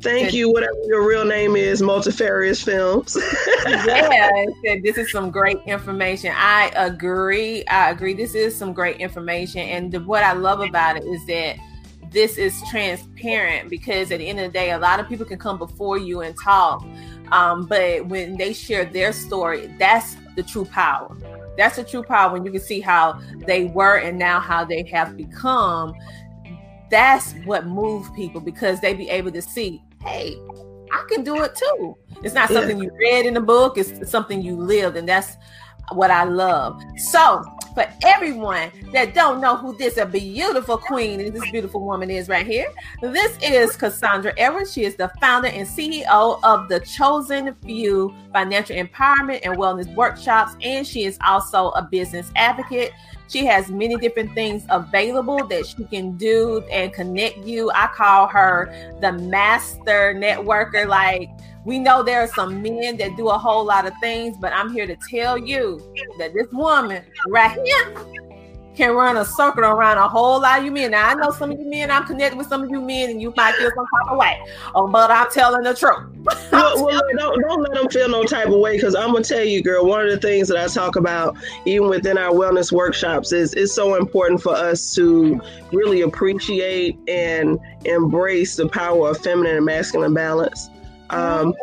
Thank you, whatever your real name is, Multifarious Films. yeah, this is some great information. I agree. I agree. This is some great information, and the, what I love about it is that this is transparent because at the end of the day, a lot of people can come before you and talk, um, but when they share their story, that's the true power that's the true power when you can see how they were and now how they have become. That's what moves people because they be able to see, hey, I can do it too. It's not something you read in the book, it's something you lived, and that's what I love. So, for everyone that don't know who this beautiful queen and this beautiful woman is right here, this is Cassandra Edwards. She is the founder and CEO of the Chosen Few Financial Empowerment and Wellness Workshops, and she is also a business advocate. She has many different things available that she can do and connect you. I call her the master networker. Like we know there are some men that do a whole lot of things, but I'm here to tell you that this woman right here can run a circle around a whole lot of you men. Now I know some of you men, I'm connected with some of you men, and you might feel some type of way. Oh, but I'm telling the truth. well, well don't, don't let them feel no type of way because I'm gonna tell you, girl. One of the things that I talk about, even within our wellness workshops, is it's so important for us to really appreciate and embrace the power of feminine and masculine balance. Um,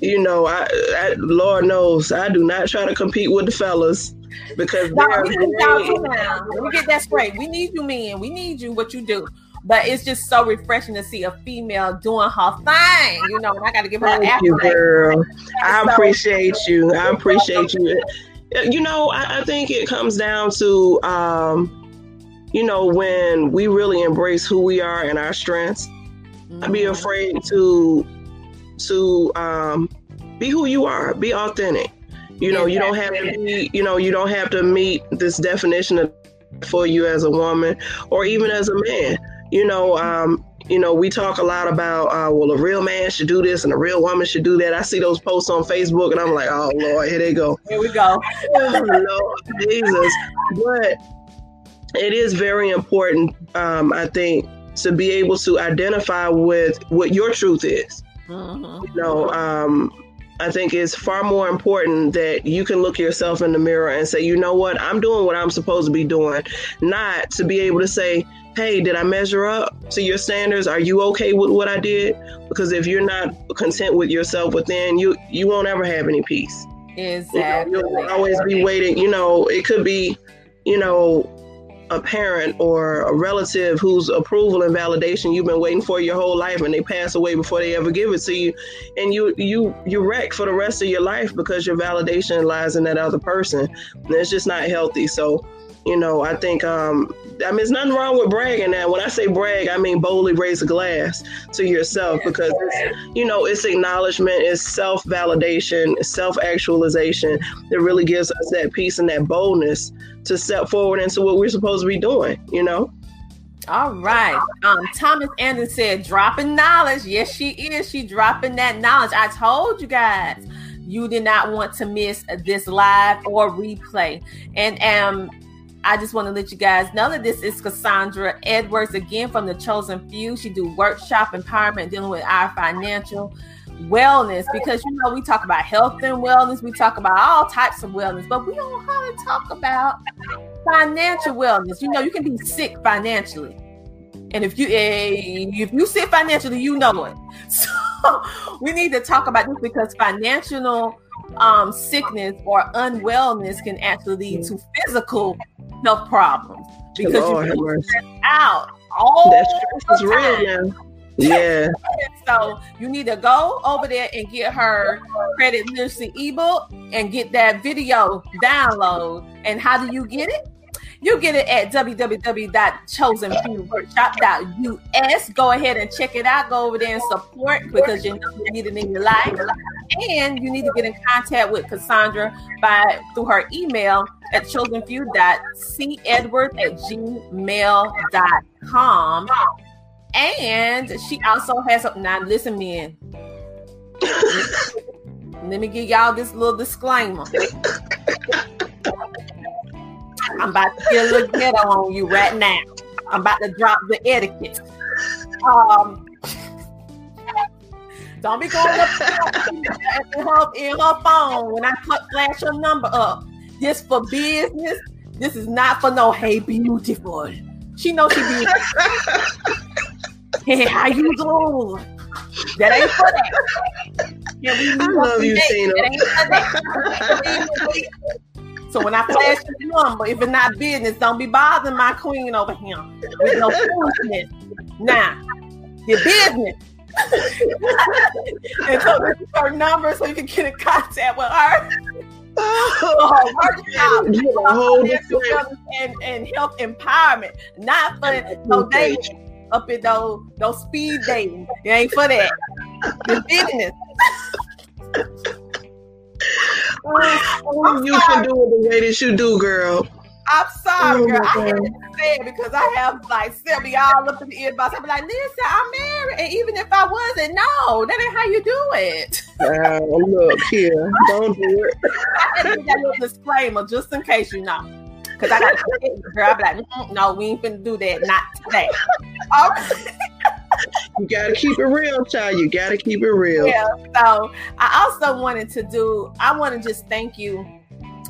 you know, I, I, Lord knows I do not try to compete with the fellas because no, we, we get that straight. We need you, men. We need you. What you do. But it's just so refreshing to see a female doing her thing, you know. And I got to give her Thank you, girl. I so, appreciate you. I appreciate you. You know, I, I think it comes down to, um, you know, when we really embrace who we are and our strengths. Mm-hmm. I'd be afraid to to um, be who you are, be authentic. You know, you don't have to be, you know, you don't have to meet this definition of, for you as a woman or even as a man. You know, um, you know, we talk a lot about, uh, well, a real man should do this and a real woman should do that. I see those posts on Facebook and I'm like, oh Lord, here they go. Here we go. oh, Lord Jesus. But it is very important, um, I think, to be able to identify with what your truth is. Mm-hmm. You know, um, I think it's far more important that you can look yourself in the mirror and say, you know what, I'm doing what I'm supposed to be doing, not to be able to say, hey, did I measure up to your standards? Are you okay with what I did? Because if you're not content with yourself within, you you won't ever have any peace. Exactly. You will always be waiting. You know, it could be, you know, a parent or a relative whose approval and validation you've been waiting for your whole life and they pass away before they ever give it to you and you you you wreck for the rest of your life because your validation lies in that other person. And it's just not healthy. So you know i think um i mean there's nothing wrong with bragging. Now when i say brag i mean boldly raise a glass to yourself because you know it's acknowledgement it's self-validation self-actualization that really gives us that peace and that boldness to step forward into what we're supposed to be doing, you know? All right. Um, Thomas Anderson said, dropping knowledge. Yes, she is. She dropping that knowledge. I told you guys you did not want to miss this live or replay. And um, I just want to let you guys know that this is Cassandra Edwards again from the Chosen Few. She do workshop empowerment dealing with our financial wellness because you know we talk about health and wellness we talk about all types of wellness but we don't hardly talk about financial wellness. You know you can be sick financially and if you eh, if you sick financially you know it. So we need to talk about this because financial um, sickness or unwellness can actually lead to physical health problems because Lord you're out all That stress is real now. Yeah. So you need to go over there and get her credit literacy ebook and get that video download. And how do you get it? You get it at www.chosenfewworkshop.us. Go ahead and check it out. Go over there and support because you know you need it in your life. And you need to get in contact with Cassandra by through her email at chosenfew.cadward at gmail.com. And she also has a now listen, men. Let me give y'all this little disclaimer. I'm about to get a little ghetto on you right now. I'm about to drop the etiquette. Um, don't be going up in her, in her phone when I put flash your number up. This for business. This is not for no hey beautiful. She knows she beautiful. Hey, how you doing? That ain't for that. Yeah, we I love you, Tina. That ain't for that. So when I flash the number, if it's not business, don't be bothering my queen over here with no foolishness. Now, your business. and so this is her number so you can get in contact with her. Oh, workshop, You a whole financial different- wellness and, and health empowerment, not for no dating up in those those speed dating. It ain't for that. The business. Only you can do it the way that you do, girl. I'm sorry, Oh, girl. I had to say it because I have like Sylvia all up in the earbox. I'm like, listen, I'm married, and even if I wasn't, no, that ain't how you do it. Uh, look here, don't do it. I had to give that little disclaimer just in case you know. Because I got to say it, girl. I'm like, "Mm-mm, no, we ain't finna do that. Not today. You gotta keep it real, child. You gotta keep it real. yeah. So I also wanted to do, I want to just thank you,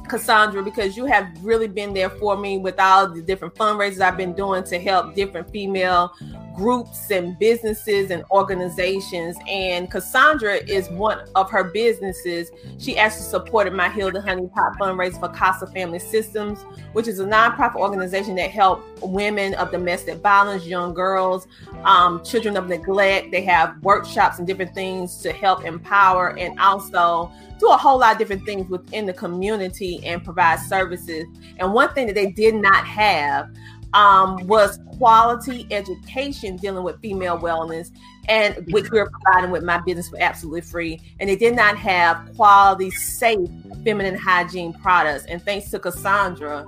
Cassandra, because you have really been there for me with all the different fundraisers I've been doing to help different female groups and businesses and organizations. And Cassandra is one of her businesses. She actually supported my Heal the Honey Pot fundraiser for Casa Family Systems, which is a nonprofit organization that help women of domestic violence, young girls, um, children of neglect. They have workshops and different things to help empower and also do a whole lot of different things within the community and provide services. And one thing that they did not have um, was quality education dealing with female wellness, and which we're providing with my business for absolutely free. And they did not have quality, safe feminine hygiene products. And thanks to Cassandra,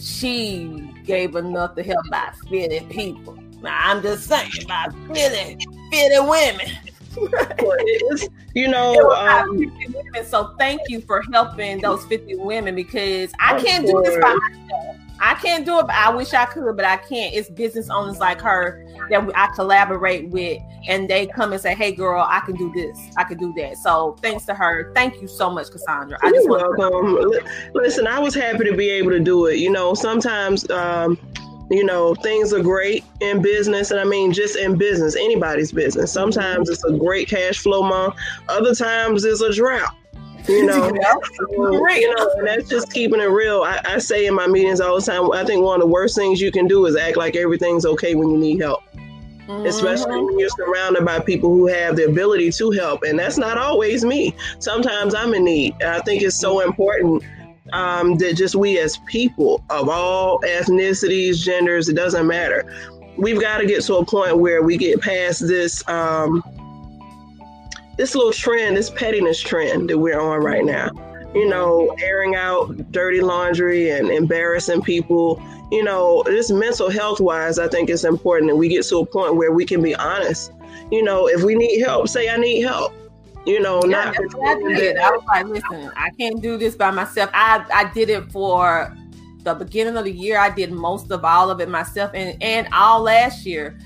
she gave enough to help by fitted people. Now, I'm just saying, by fitted, fitted women. You know, It was about um, women. So thank you for helping those 50 women because I can't do this by myself. I can't do it. But I wish I could, but I can't. It's business owners like her that we- I collaborate with, and they come and say, "Hey, girl, I can do this. I can do that." So thanks to her. Thank you so much, Cassandra. I just You're want welcome. Li- Listen, I was happy to be able to do it. You know, sometimes, um, you know, things are great in business, and I mean, just in business, anybody's business. Sometimes it's a great cash flow month. Other times it's a drought. You know, So, you know, and that's just keeping it real. I, I say in my meetings all the time. I think one of the worst things you can do is act like everything's okay when you need help especially Mhm. when you're surrounded by people who have the ability to help and that's not always me sometimes i'm in need and i think it's so important um, that just we as people of all ethnicities genders it doesn't matter we've got to get to a point where we get past this um, this little trend this pettiness trend that we're on right now you know airing out dirty laundry and embarrassing people you know, this mental health wise, I think it's important that we get to a point where we can be honest. You know, if we need help, say I need help. You know, Yeah, not I did. I was like, listen, I can't do this by myself. I I did it for the beginning of the year. I did most of all of it myself, and and all last year,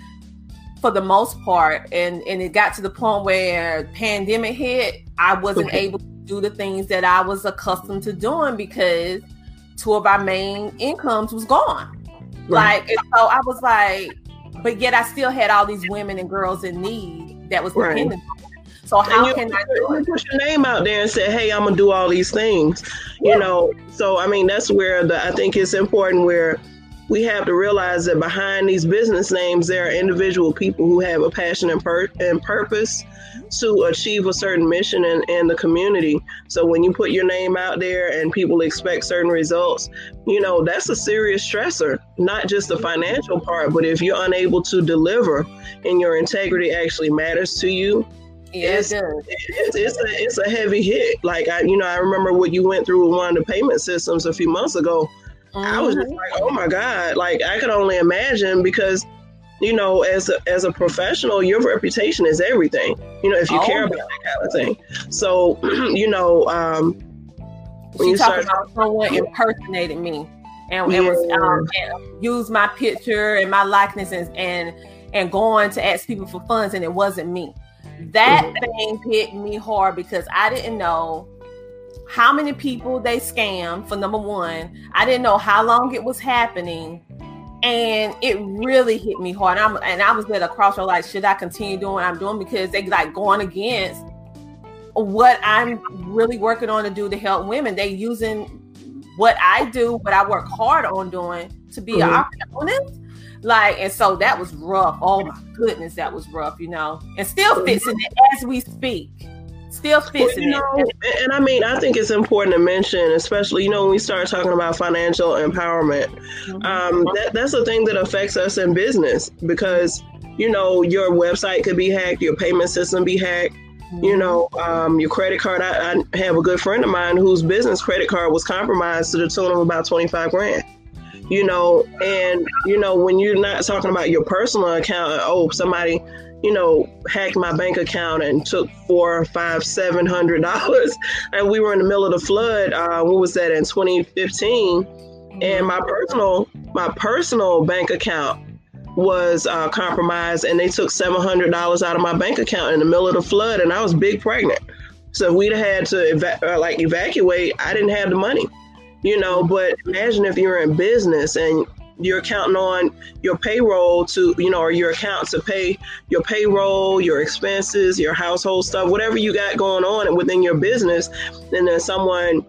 for the most part. And and it got to the point where pandemic hit. I wasn't Okay. able to do the things that I was accustomed to doing because two of our main incomes was gone. Right. Like, so I was like, but yet I still had all these women and girls in need that was Right. dependent. on me. So how can I do it? Put your name out there and say, "Hey, I'm gonna do all these things." Yeah. You know. So I mean, that's where the I think it's important where we have to realize that behind these business names, there are individual people who have a passion and, pur- and purpose to achieve a certain mission in, in the community. So when you put your name out there and people expect certain results, you know, that's a serious stressor, not just the financial part, but if you're unable to deliver and your integrity actually matters to you, yeah, it's, it it's, it's, a it's a heavy hit. Like I, you know, I remember what you went through with one of the payment systems a few months ago. I was just mm-hmm. like, oh my god! Like I could only imagine because, you know, as a, as a professional, your reputation is everything. You know, if you oh, care about that kind of thing. So, you know, um, when you talking about someone impersonating me and, yeah. and was um, and used my picture and my likeness and and and going to ask people for funds and it wasn't me. That mm-hmm. thing hit me hard because I didn't know how many people they scammed for number one. I didn't know how long it was happening. And it really hit me hard. And, and i was at a crossroad like, should I continue doing what I'm doing? Because they like going against what I'm really working on to do to help women. They using what I do, what I work hard on doing to be mm-hmm. an opponent. Like, and so that was rough. Oh my goodness, that was rough, you know, and still fixing it as we speak. Still fixing well, you know, it. And I mean, I think it's important to mention, especially, you know, when we start talking about financial empowerment, mm-hmm. um, that, that's a thing that affects us in business because, you know, your website could be hacked, your payment system be hacked. Mm-hmm. You know, um, your credit card. I, I have a good friend of mine whose business credit card was compromised to the tune of about 25 grand you know, and you know, when you're not talking about your personal account, oh, somebody, you know, hacked my bank account and took four, five, seven hundred dollars, and we were in the middle of the flood. Uh, what was that in 2015? And my personal, my personal bank account was uh, compromised, and they took seven hundred dollars out of my bank account in the middle of the flood, and I was big pregnant. So if we'd had to eva- uh, like evacuate, I didn't have the money you know but imagine if you're in business and you're counting on your payroll to you know or your account to pay your payroll your expenses your household stuff whatever you got going on within your business. And then someone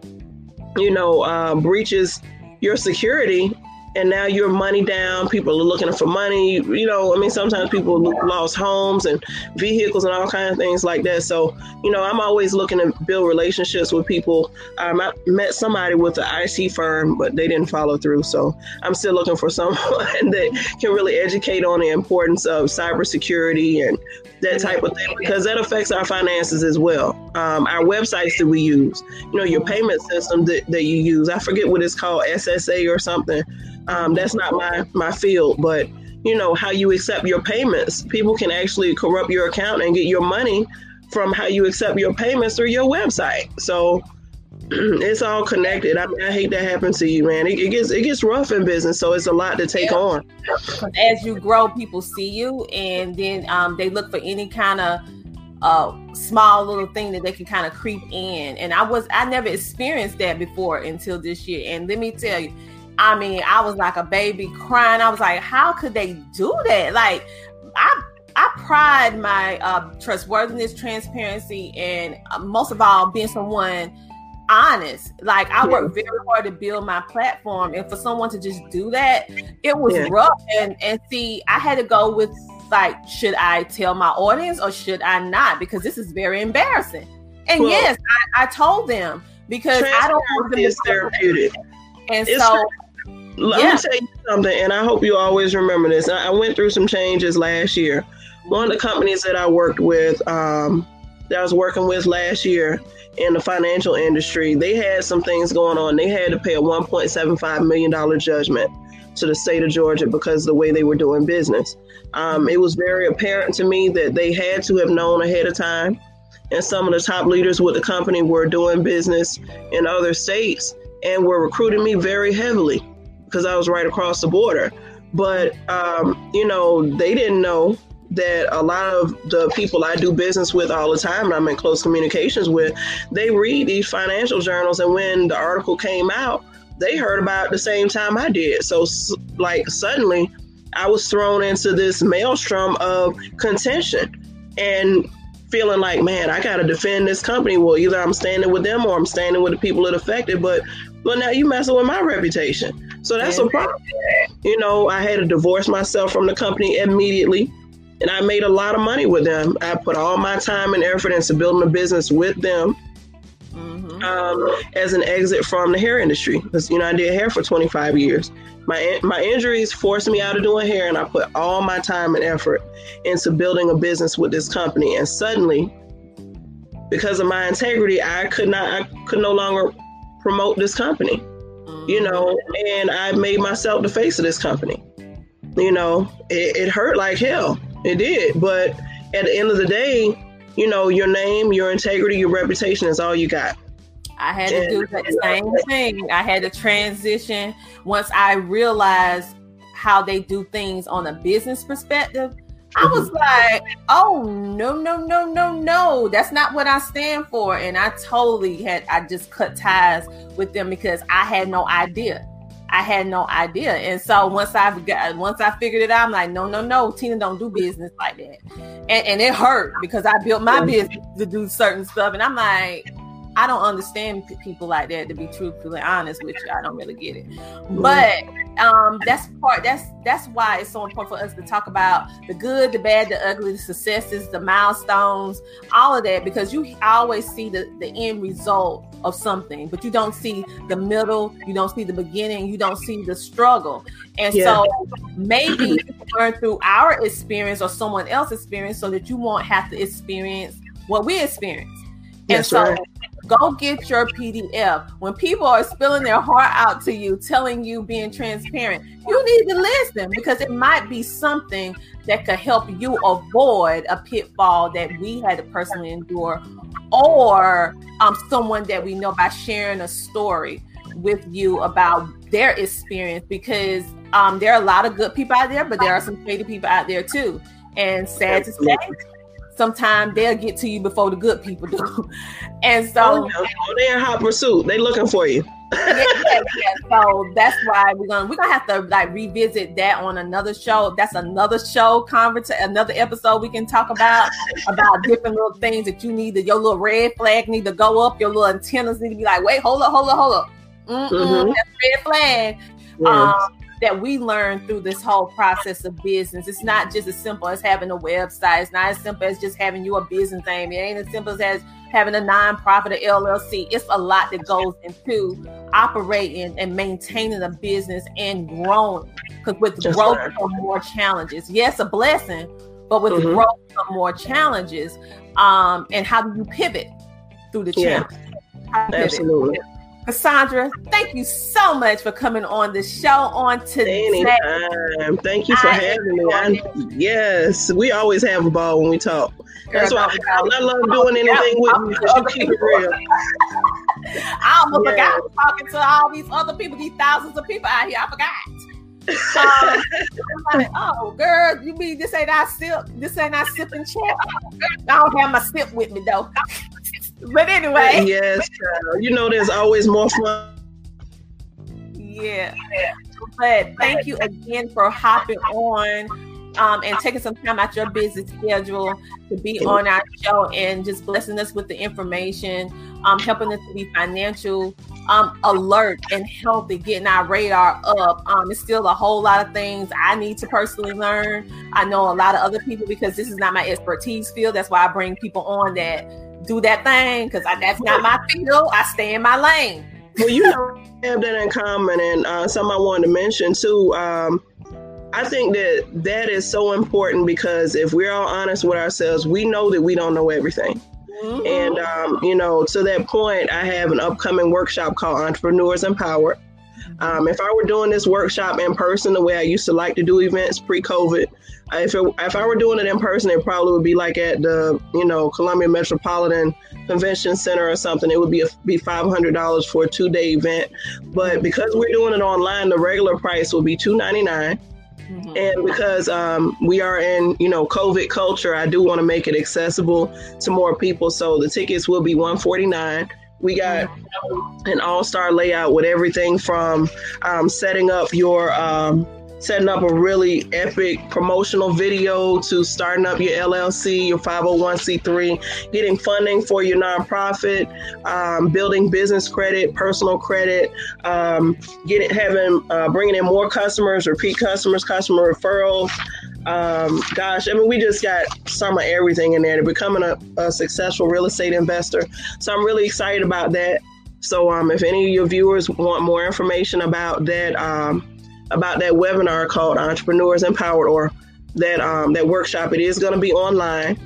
you know uh, breaches your security and now you're money down. People are looking for money. You know, I mean, sometimes people lost homes and vehicles and all kinds of things like that. So, you know, I'm always looking to build relationships with people. Um, I met somebody with an IC firm, but they didn't follow through. So I'm still looking for someone that can really educate on the importance of cybersecurity and that type of thing because that affects our finances as well. Um, our websites that we use, you know, your payment system that, that you use. I forget what it's called, SSA or something. Um, that's not my my field, but you know how you accept your payments. People can actually corrupt your account and get your money from how you accept your payments through your website. So it's all connected. I, mean, I hate that happens to you, man. It, it, gets it gets rough in business, so it's a lot to take yeah. on. As you grow, people see you, and then um, they look for any kind of uh, small little thing that they can kind of creep in. And I was I never experienced that before until this year. And let me tell you, I mean, I was like a baby crying. I was like, how could they do that? Like, I I pride my uh, trustworthiness, transparency, and uh, most of all, being someone honest. Like I worked very hard to build my platform, and for someone to just do that, it was yeah. rough. And and see, I had to go with like, should I tell my audience or should I not? Because this is very embarrassing. And well, yes, I, I, told them because I don't want them to be therapeutic. And it's so let yeah. me tell you something, and I hope you always remember this. I went through some changes last year. One of the companies that I worked with, um, that I was working with last year in the financial industry, they had some things going on. They had to pay a $1.75 million judgment to the state of Georgia because of the way they were doing business. Um, it was very apparent to me that they had to have known ahead of time. And some of the top leaders with the company were doing business in other states and were recruiting me very heavily because I was right across the border. But, um, you know, they didn't know that a lot of the people I do business with all the time, and I'm in close communications with, they read these financial journals. And when the article came out, they heard about the same time I did. So, like, suddenly I was thrown into this maelstrom of contention. And feeling like, man, I got to defend this company. Well, either I'm standing with them or I'm standing with the people that affected. But well, now you messing with my reputation. So that's a problem. You know, I had to divorce myself from the company immediately. And I made a lot of money with them. I put all my time and effort into building a business with them mm-hmm. um, as an exit from the hair industry. Because, you know, I did hair for 25 years. My, my injuries forced me out of doing hair, and I put all my time and effort into building a business with this company. And suddenly, because of my integrity, I could not, I could no longer promote this company. You know, mm-hmm. and I made myself the face of this company. You know, it, it hurt like hell. It did. But at the end of the day, you know, your name, your integrity, your reputation is all you got. I had to do the same thing. I had to transition once I realized how they do things on a business perspective. I was like, oh no, no, no, no, no. That's not what I stand for. And I totally had I just cut ties with them because I had no idea. I had no idea. And so once I got once I figured it out, I'm like, no, no, no, Tina don't do business like that. And, and it hurt because I built my business to do certain stuff. And I'm like, I don't understand people like that. To be truthfully honest with you, I don't really get it. But um, that's part. That's that's why it's so important for us to talk about the good, the bad, the ugly, the successes, the milestones, all of that, because you always see the the end result of something, but you don't see the middle, you don't see the beginning, you don't see the struggle. And yeah. so maybe learn through our experience or someone else's experience so that you won't have to experience what we experience. And so right. Go get your PDF. When people are spilling their heart out to you, telling you, being transparent, you need to listen because it might be something that could help you avoid a pitfall that we had to personally endure or um, someone that we know by sharing a story with you about their experience because um, there are a lot of good people out there, but there are some shady people out there too. And sad to say, sometimes they'll get to you before the good people do. And so oh, they're in hot pursuit. They're looking for you. yeah, yeah, yeah. So that's why we're gonna we're gonna have to like revisit that on another show. That's another show conversation, another episode we can talk about about different little things that you need to your little red flag need to go up, your little antennas need to be like, wait, hold up, hold up, hold up. Mm-hmm. That's red flag. Yes. Um, that we learn through this whole process of business. It's not just as simple as having a website. It's not as simple as just having you a business name. It ain't as simple as having a nonprofit or LLC. It's a lot that goes into operating and maintaining a business and growing. Because with just growth right. come more challenges. Yes, a blessing, but with mm-hmm. growth come more challenges. Um, and how do you pivot through the challenge? Yeah. Absolutely. Cassandra, thank you so much for coming on the show on today. Anytime. Thank you for I having me. I, yes, we always have a ball when we talk. That's why I, I, love doing anything with you because you keep it real. I almost yeah. forgot talking to all these other people, these thousands of people out here. I forgot. Um, like, oh, girl, you mean this ain't our sip? This ain't our sipping chat? I don't have my sip with me though. But anyway. Yes, you know, there's always more fun. Yeah. But thank you again for hopping on um, and taking some time out your busy schedule to be on our show and just blessing us with the information, um, helping us to be financial um, alert and healthy, getting our radar up. Um, it's still a whole lot of things I need to personally learn. I know a lot of other people because this is not my expertise field. That's why I bring people on that do that thing because that's not my field. I stay in my lane. Well, you know, have that in common, and uh, something I wanted to mention too. Um, I think that that is so important because if we're all honest with ourselves, we know that we don't know everything. Mm-hmm. And um, you know, to that point, I have an upcoming workshop called Entrepreneurs Empowered. Um, if I were doing this workshop in person the way I used to like to do events pre-COVID, if it, if I were doing it in person, it probably would be like at the you know Columbia Metropolitan Convention Center or something. It would be a, be five hundred dollars for a two day event, but because we're doing it online, the regular price will be two ninety nine. Mm-hmm. And because um, we are in, you know, COVID culture, I do want to make it accessible to more people. So the tickets will be 149 we got an all-star layout with everything from um, setting up your um, setting up a really epic promotional video to starting up your LLC, your 501c3, getting funding for your nonprofit, um, building business credit, personal credit, um, getting having uh, bringing in more customers, repeat customers, customer referrals. Um, gosh, I mean, we just got some of everything in there to becoming a, a successful real estate investor. So I'm really excited about that. So um, if any of your viewers want more information about that, um, about that webinar called Entrepreneurs Empowered or that um, that workshop. It is going to be online.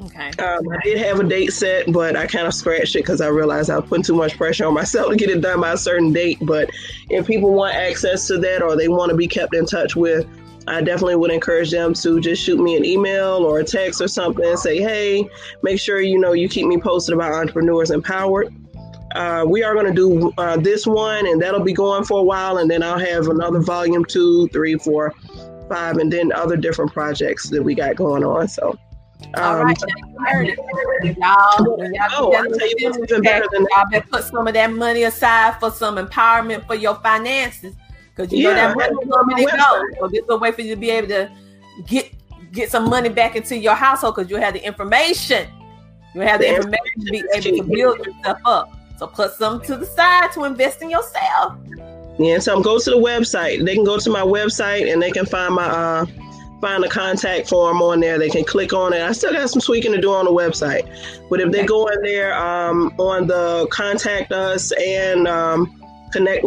Okay. Um, I did have a date set, but I kind of scratched it because I realized I was putting too much pressure on myself to get it done by a certain date. But if people want access to that or they want to be kept in touch with, I definitely would encourage them to just shoot me an email or a text or something and say, hey, make sure you know you keep me posted about Entrepreneurs Empowered. Uh, we are going to do uh, this one, and that'll be going for a while, and then I'll have another volume two, three, four, five, and then other different projects that we got going on. So. Um, right, y'all, oh, y'all better put some of that money aside for some empowerment for your finances, because you yeah, know that money and go. So this is a way for you to be able to get get some money back into your household because you have the information. You have the, the information to be able to build yourself up. So put some to the side to invest in yourself. Yeah, so go to the website. They can go to my website and they can find my uh find the contact form on there. They can click on it. I still got some tweaking to do on the website. But if they go in there um, on the contact us and um, connect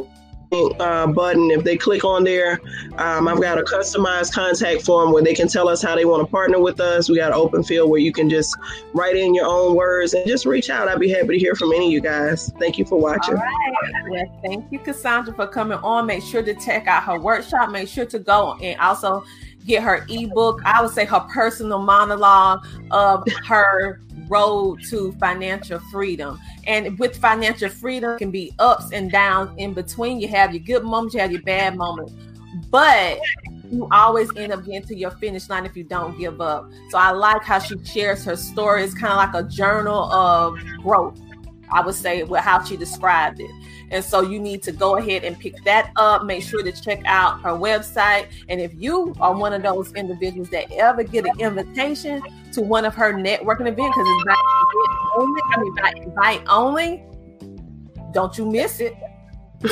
uh, button. If they click on there, um, I've got a customized contact form where they can tell us how they want to partner with us. We got an open field where you can just write in your own words and just reach out. I'd be happy to hear from any of you guys. Thank you for watching. All right. Well, thank you, Cassandra, for coming on. Make sure to check out her workshop. Make sure to go and also get her ebook. I would say her personal monologue of her road to financial freedom. And with financial freedom can be ups and downs in between. You have your good moments, you have your bad moments. But you always end up getting to your finish line if you don't give up. So I like how she shares her story. It's kind of like a journal of growth. I would say with how she described it. And so you need to go ahead and pick that up. Make sure to check out her website. And if you are one of those individuals that ever get an invitation to one of her networking events, because it's invite only, I mean, by invite only, don't you miss it.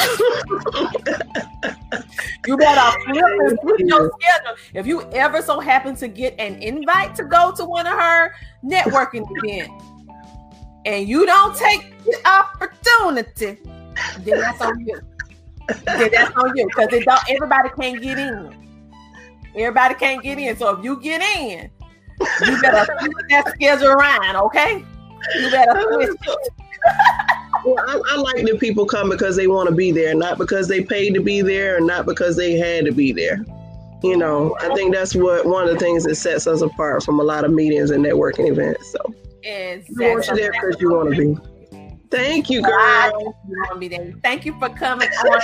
you better flip and flip your schedule. If you ever so happen to get an invite to go to one of her networking events and you don't take the opportunity, then that's on you. then that's on you because it don't. Everybody can't get in. Everybody can't get in. So if you get in, you better flip that schedule around. Okay, you better switch. well, I, I, like that people come because they want to be there, not because they paid to be there, and not because they had to be there. You know, I think that's what one of the things that sets us apart from a lot of meetings and networking events. So, exactly. you want you there because you want to be. Thank you, girl. Thank you for coming on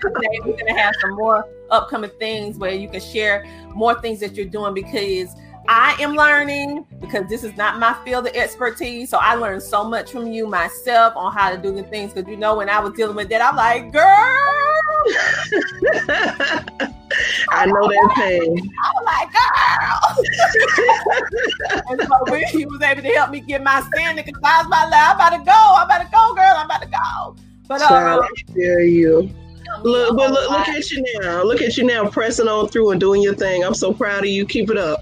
today. We're gonna have some more upcoming things where you can share more things that you're doing because I am learning because this is not my field of expertise. So I learned so much from you myself on how to do the things. Because you know, when I was dealing with that, I'm like, girl. I know that pain. I'm like, girl. and so he was able to help me get my standing because I was about, like, I'm about to go. I'm about to go, girl. I'm about to go. But uh, Child, I dare you. Look, but look, look at you now. Look at you now, pressing on through and doing your thing. I'm so proud of you. Keep it up.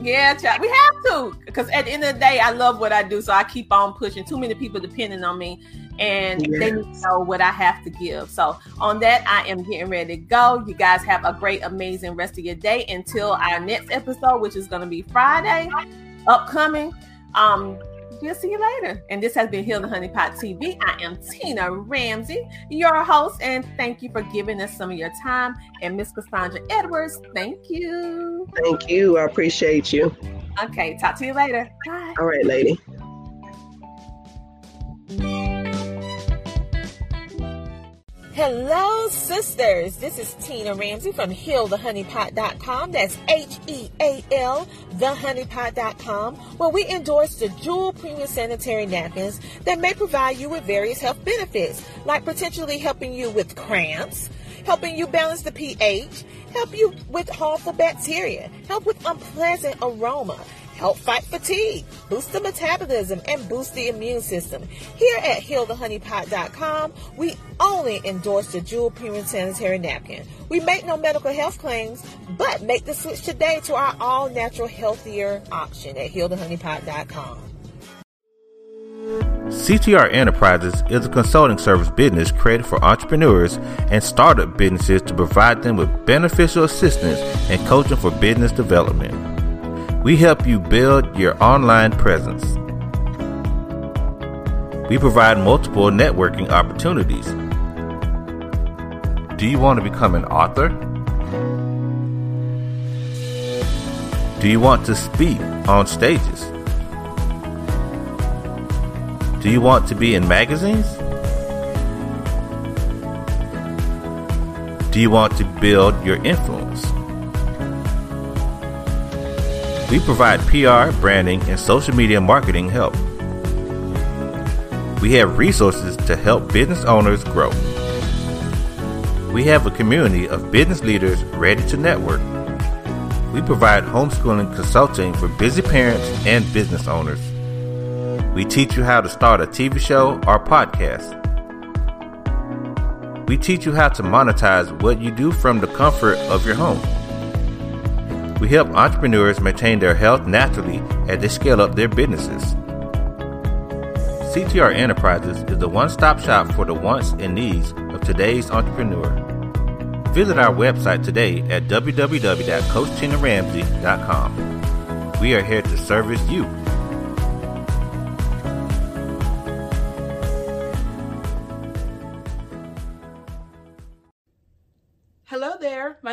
Yeah, child, we have to because at the end of the day, I love what I do, so I keep on pushing. Too many people depending on me, and yes. they need to know what I have to give. So on that, I am getting ready to go. You guys have a great, amazing rest of your day until our next episode, which is going to be Friday, upcoming. Um, we'll see you later. And this has been Heal the Honey Pot TV. I am Tina Ramsey, your host, and thank you for giving us some of your time. And Miss Cassandra Edwards, thank you. Thank you. I appreciate you. Okay, talk to you later. Bye. All right, lady. Hello, sisters. This is Tina Ramsey from HealTheHoneyPot.com. That's H E A L, TheHoneyPot.com, where we endorse the Jewel Premium Sanitary Napkins that may provide you with various health benefits, like potentially helping you with cramps helping you balance the pH, help you with harmful bacteria, help with unpleasant aroma, help fight fatigue, boost the metabolism, and boost the immune system. Here at HealTheHoneyPot.com, we only endorse the Jewel Premium Sanitary Napkin. We make no medical health claims, but make the switch today to our all-natural, healthier option at HealTheHoneyPot.com. CTR Enterprises is a consulting service business created for entrepreneurs and startup businesses to provide them with beneficial assistance and coaching for business development. We help you build your online presence. We provide multiple networking opportunities. Do you want to become an author? Do you want to speak on stages? Do you want to be in magazines? Do you want to build your influence? We provide PR, branding, and social media marketing help. We have resources to help business owners grow. We have a community of business leaders ready to network. We provide homeschooling consulting for busy parents and business owners. We teach you how to start a TV show or podcast. We teach you how to monetize what you do from the comfort of your home. We help entrepreneurs maintain their health naturally as they scale up their businesses. CTR Enterprises is the one stop shop for the wants and needs of today's entrepreneur. Visit our website today at www.coachtinaramsey.com. We are here to service you.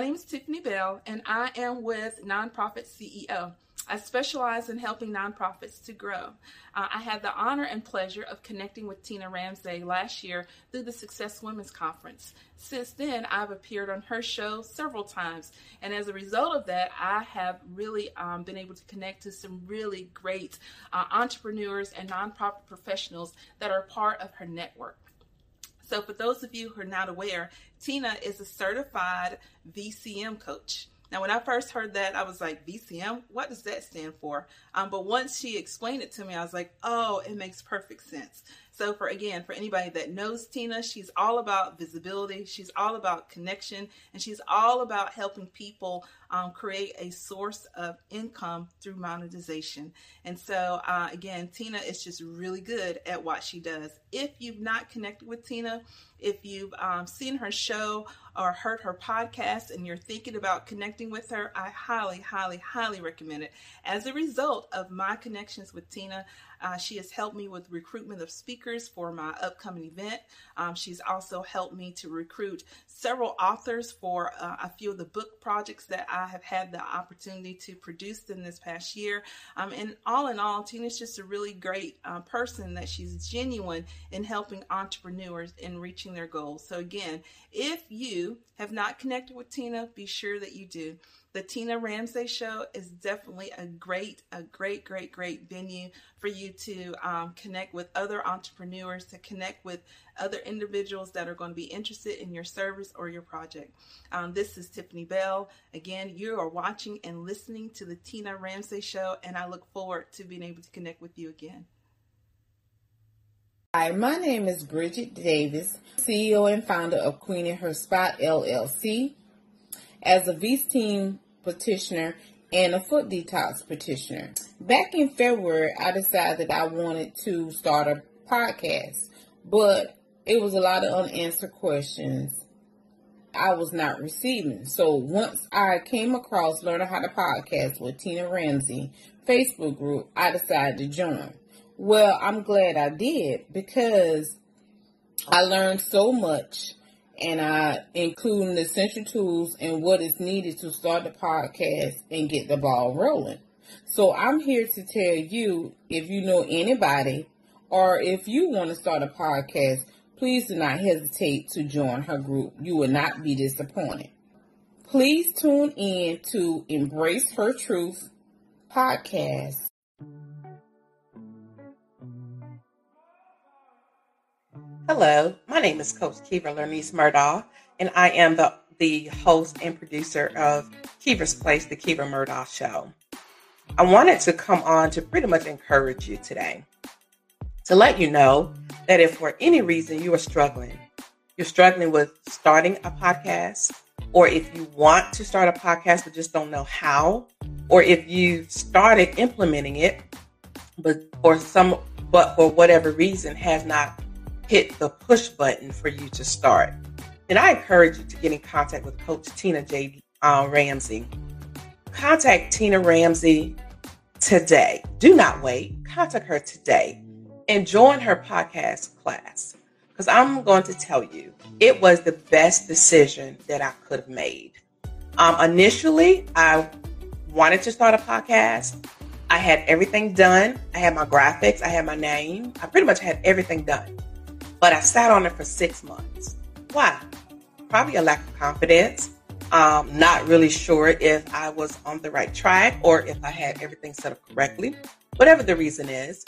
Name is Tiffany Bell, and I am with Nonprofit CEO. I specialize in helping nonprofits to grow. Uh, I had the honor and pleasure of connecting with Tina Ramsey last year through the Success Women's Conference. Since then, I've appeared on her show several times, and as a result of that, I have really um, been able to connect to some really great uh, entrepreneurs and nonprofit professionals that are part of her network. So, for those of you who are not aware, Tina is a certified VCM coach. Now, when I first heard that, I was like, VCM? What does that stand for? Um, but once she explained it to me, I was like, oh, it makes perfect sense. So for again, for anybody that knows Tina, she's all about visibility. She's all about connection, and she's all about helping people um, create a source of income through monetization. And so uh, again, Tina is just really good at what she does. If you've not connected with Tina, if you've um, seen her show or heard her podcast and you're thinking about connecting with her, I highly, highly, highly recommend it. As a result of my connections with Tina, uh, she has helped me with recruitment of speakers for my upcoming event. Um, she's also helped me to recruit several authors for uh, a few of the book projects that I have had the opportunity to produce in this past year. Um, and all in all, Tina's just a really great uh, person that she's genuine in helping entrepreneurs in reaching their goals. So, again, if you have not connected with Tina, be sure that you do the Tina Ramsey Show is definitely a great, a great, great, great venue for you to um, connect with other entrepreneurs, to connect with other individuals that are going to be interested in your service or your project. Um, this is Tiffany Bell. Again, you are watching and listening to the Tina Ramsey Show, and I look forward to being able to connect with you again. Hi, my name is Bridget Davis, CEO and founder of Queen in Her Spot LLC. As a VCM petitioner and a foot detox petitioner. Back in February, I decided that I wanted to start a podcast, but it was a lot of unanswered questions I was not receiving. So once I came across Learning How to Podcast with Tina Ramsey Facebook group, I decided to join. Well, I'm glad I did because I learned so much and I including the essential tools and what is needed to start the podcast and get the ball rolling. So I'm here to tell you if you know anybody or if you want to start a podcast, please do not hesitate to join her group. You will not be disappointed. Please tune in to Embrace Her Truth podcast Hello, my name is Coach Kiva Lernice Murdaugh, and I am the, the host and producer of Kiva's Place, The Kiva Murdoch Show. I wanted to come on to pretty much encourage you today to let you know that if for any reason you are struggling, you're struggling with starting a podcast, or if you want to start a podcast but just don't know how, or if you started implementing it but for some but for whatever reason has not hit the push button for you to start, And I encourage you to get in contact with Coach Tina J. Uh, Ramsey. Contact Tina Ramsey today. Do not wait. Contact her today and join her podcast class because I'm going to tell you it was the best decision that I could have made. Um, initially, I wanted to start a podcast. I had everything done. I had my graphics, I had my name. I pretty much had everything done. But I sat on it for six months. Why? Probably a lack of confidence. Um, not really sure if I was on the right track or if I had everything set up correctly, whatever the reason is.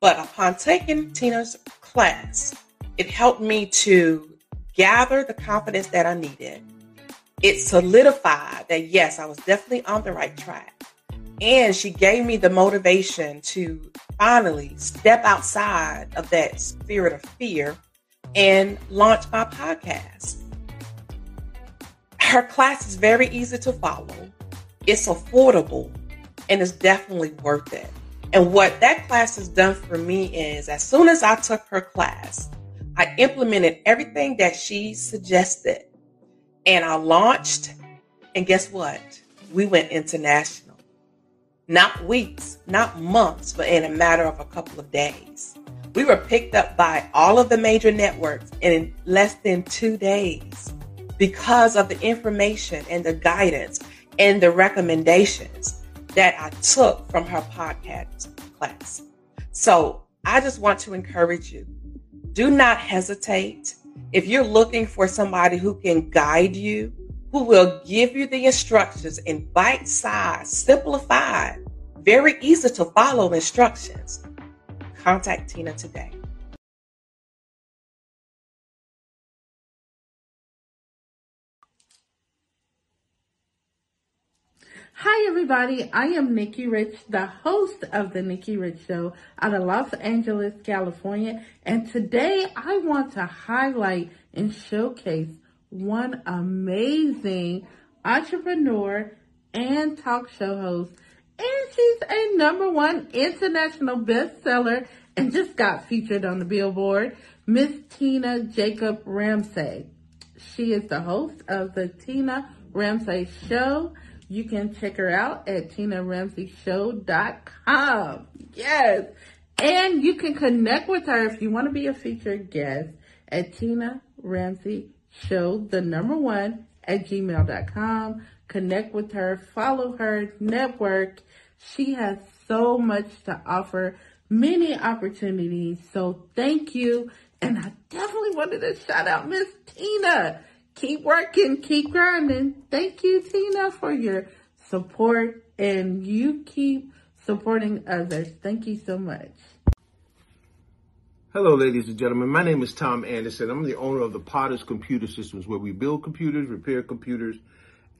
But upon taking Tina's class, it helped me to gather the confidence that I needed. It solidified that yes, I was definitely on the right track. And she gave me the motivation to finally step outside of that spirit of fear and launch my podcast. Her class is very easy to follow, it's affordable, and it's definitely worth it. And what that class has done for me is as soon as I took her class, I implemented everything that she suggested and I launched. And guess what? We went international. Not weeks, not months, but in a matter of a couple of days. We were picked up by all of the major networks in less than two days because of the information and the guidance and the recommendations that I took from her podcast class. So I just want to encourage you do not hesitate. If you're looking for somebody who can guide you, who will give you the instructions in bite size, simplified, very easy to follow instructions, contact Tina today. Hi, everybody. I am Nikki Rich, the host of The Nikki Rich Show out of Los Angeles, California. And today I want to highlight and showcase one amazing entrepreneur and talk show host. And she's a number one international bestseller and just got featured on the billboard, Miss Tina Jacob Ramsey. She is the host of the Tina Ramsey Show you can check her out at TinaRamseyShow.com. Yes. And you can connect with her if you want to be a featured guest at Tina Ramsey Show, the number one at gmail.com. Connect with her, follow her, network. She has so much to offer, many opportunities. So thank you. And I definitely wanted to shout out Miss Tina keep working, keep grinding. Thank you, Tina, for your support and you keep supporting others. Thank you so much. Hello, ladies and gentlemen. My name is Tom Anderson. I'm the owner of the Potter's Computer Systems, where we build computers, repair computers,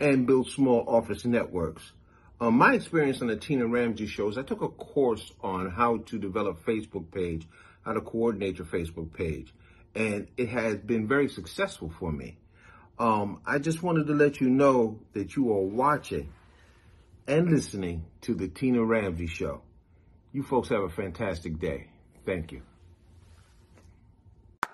and build small office networks. Um, my experience on the Tina Ramsey show is I took a course on how to develop Facebook page, how to coordinate your Facebook page, and it has been very successful for me. Um, I just wanted to let you know that you are watching and listening to the Tina Ramsey Show. You folks have a fantastic day. Thank you.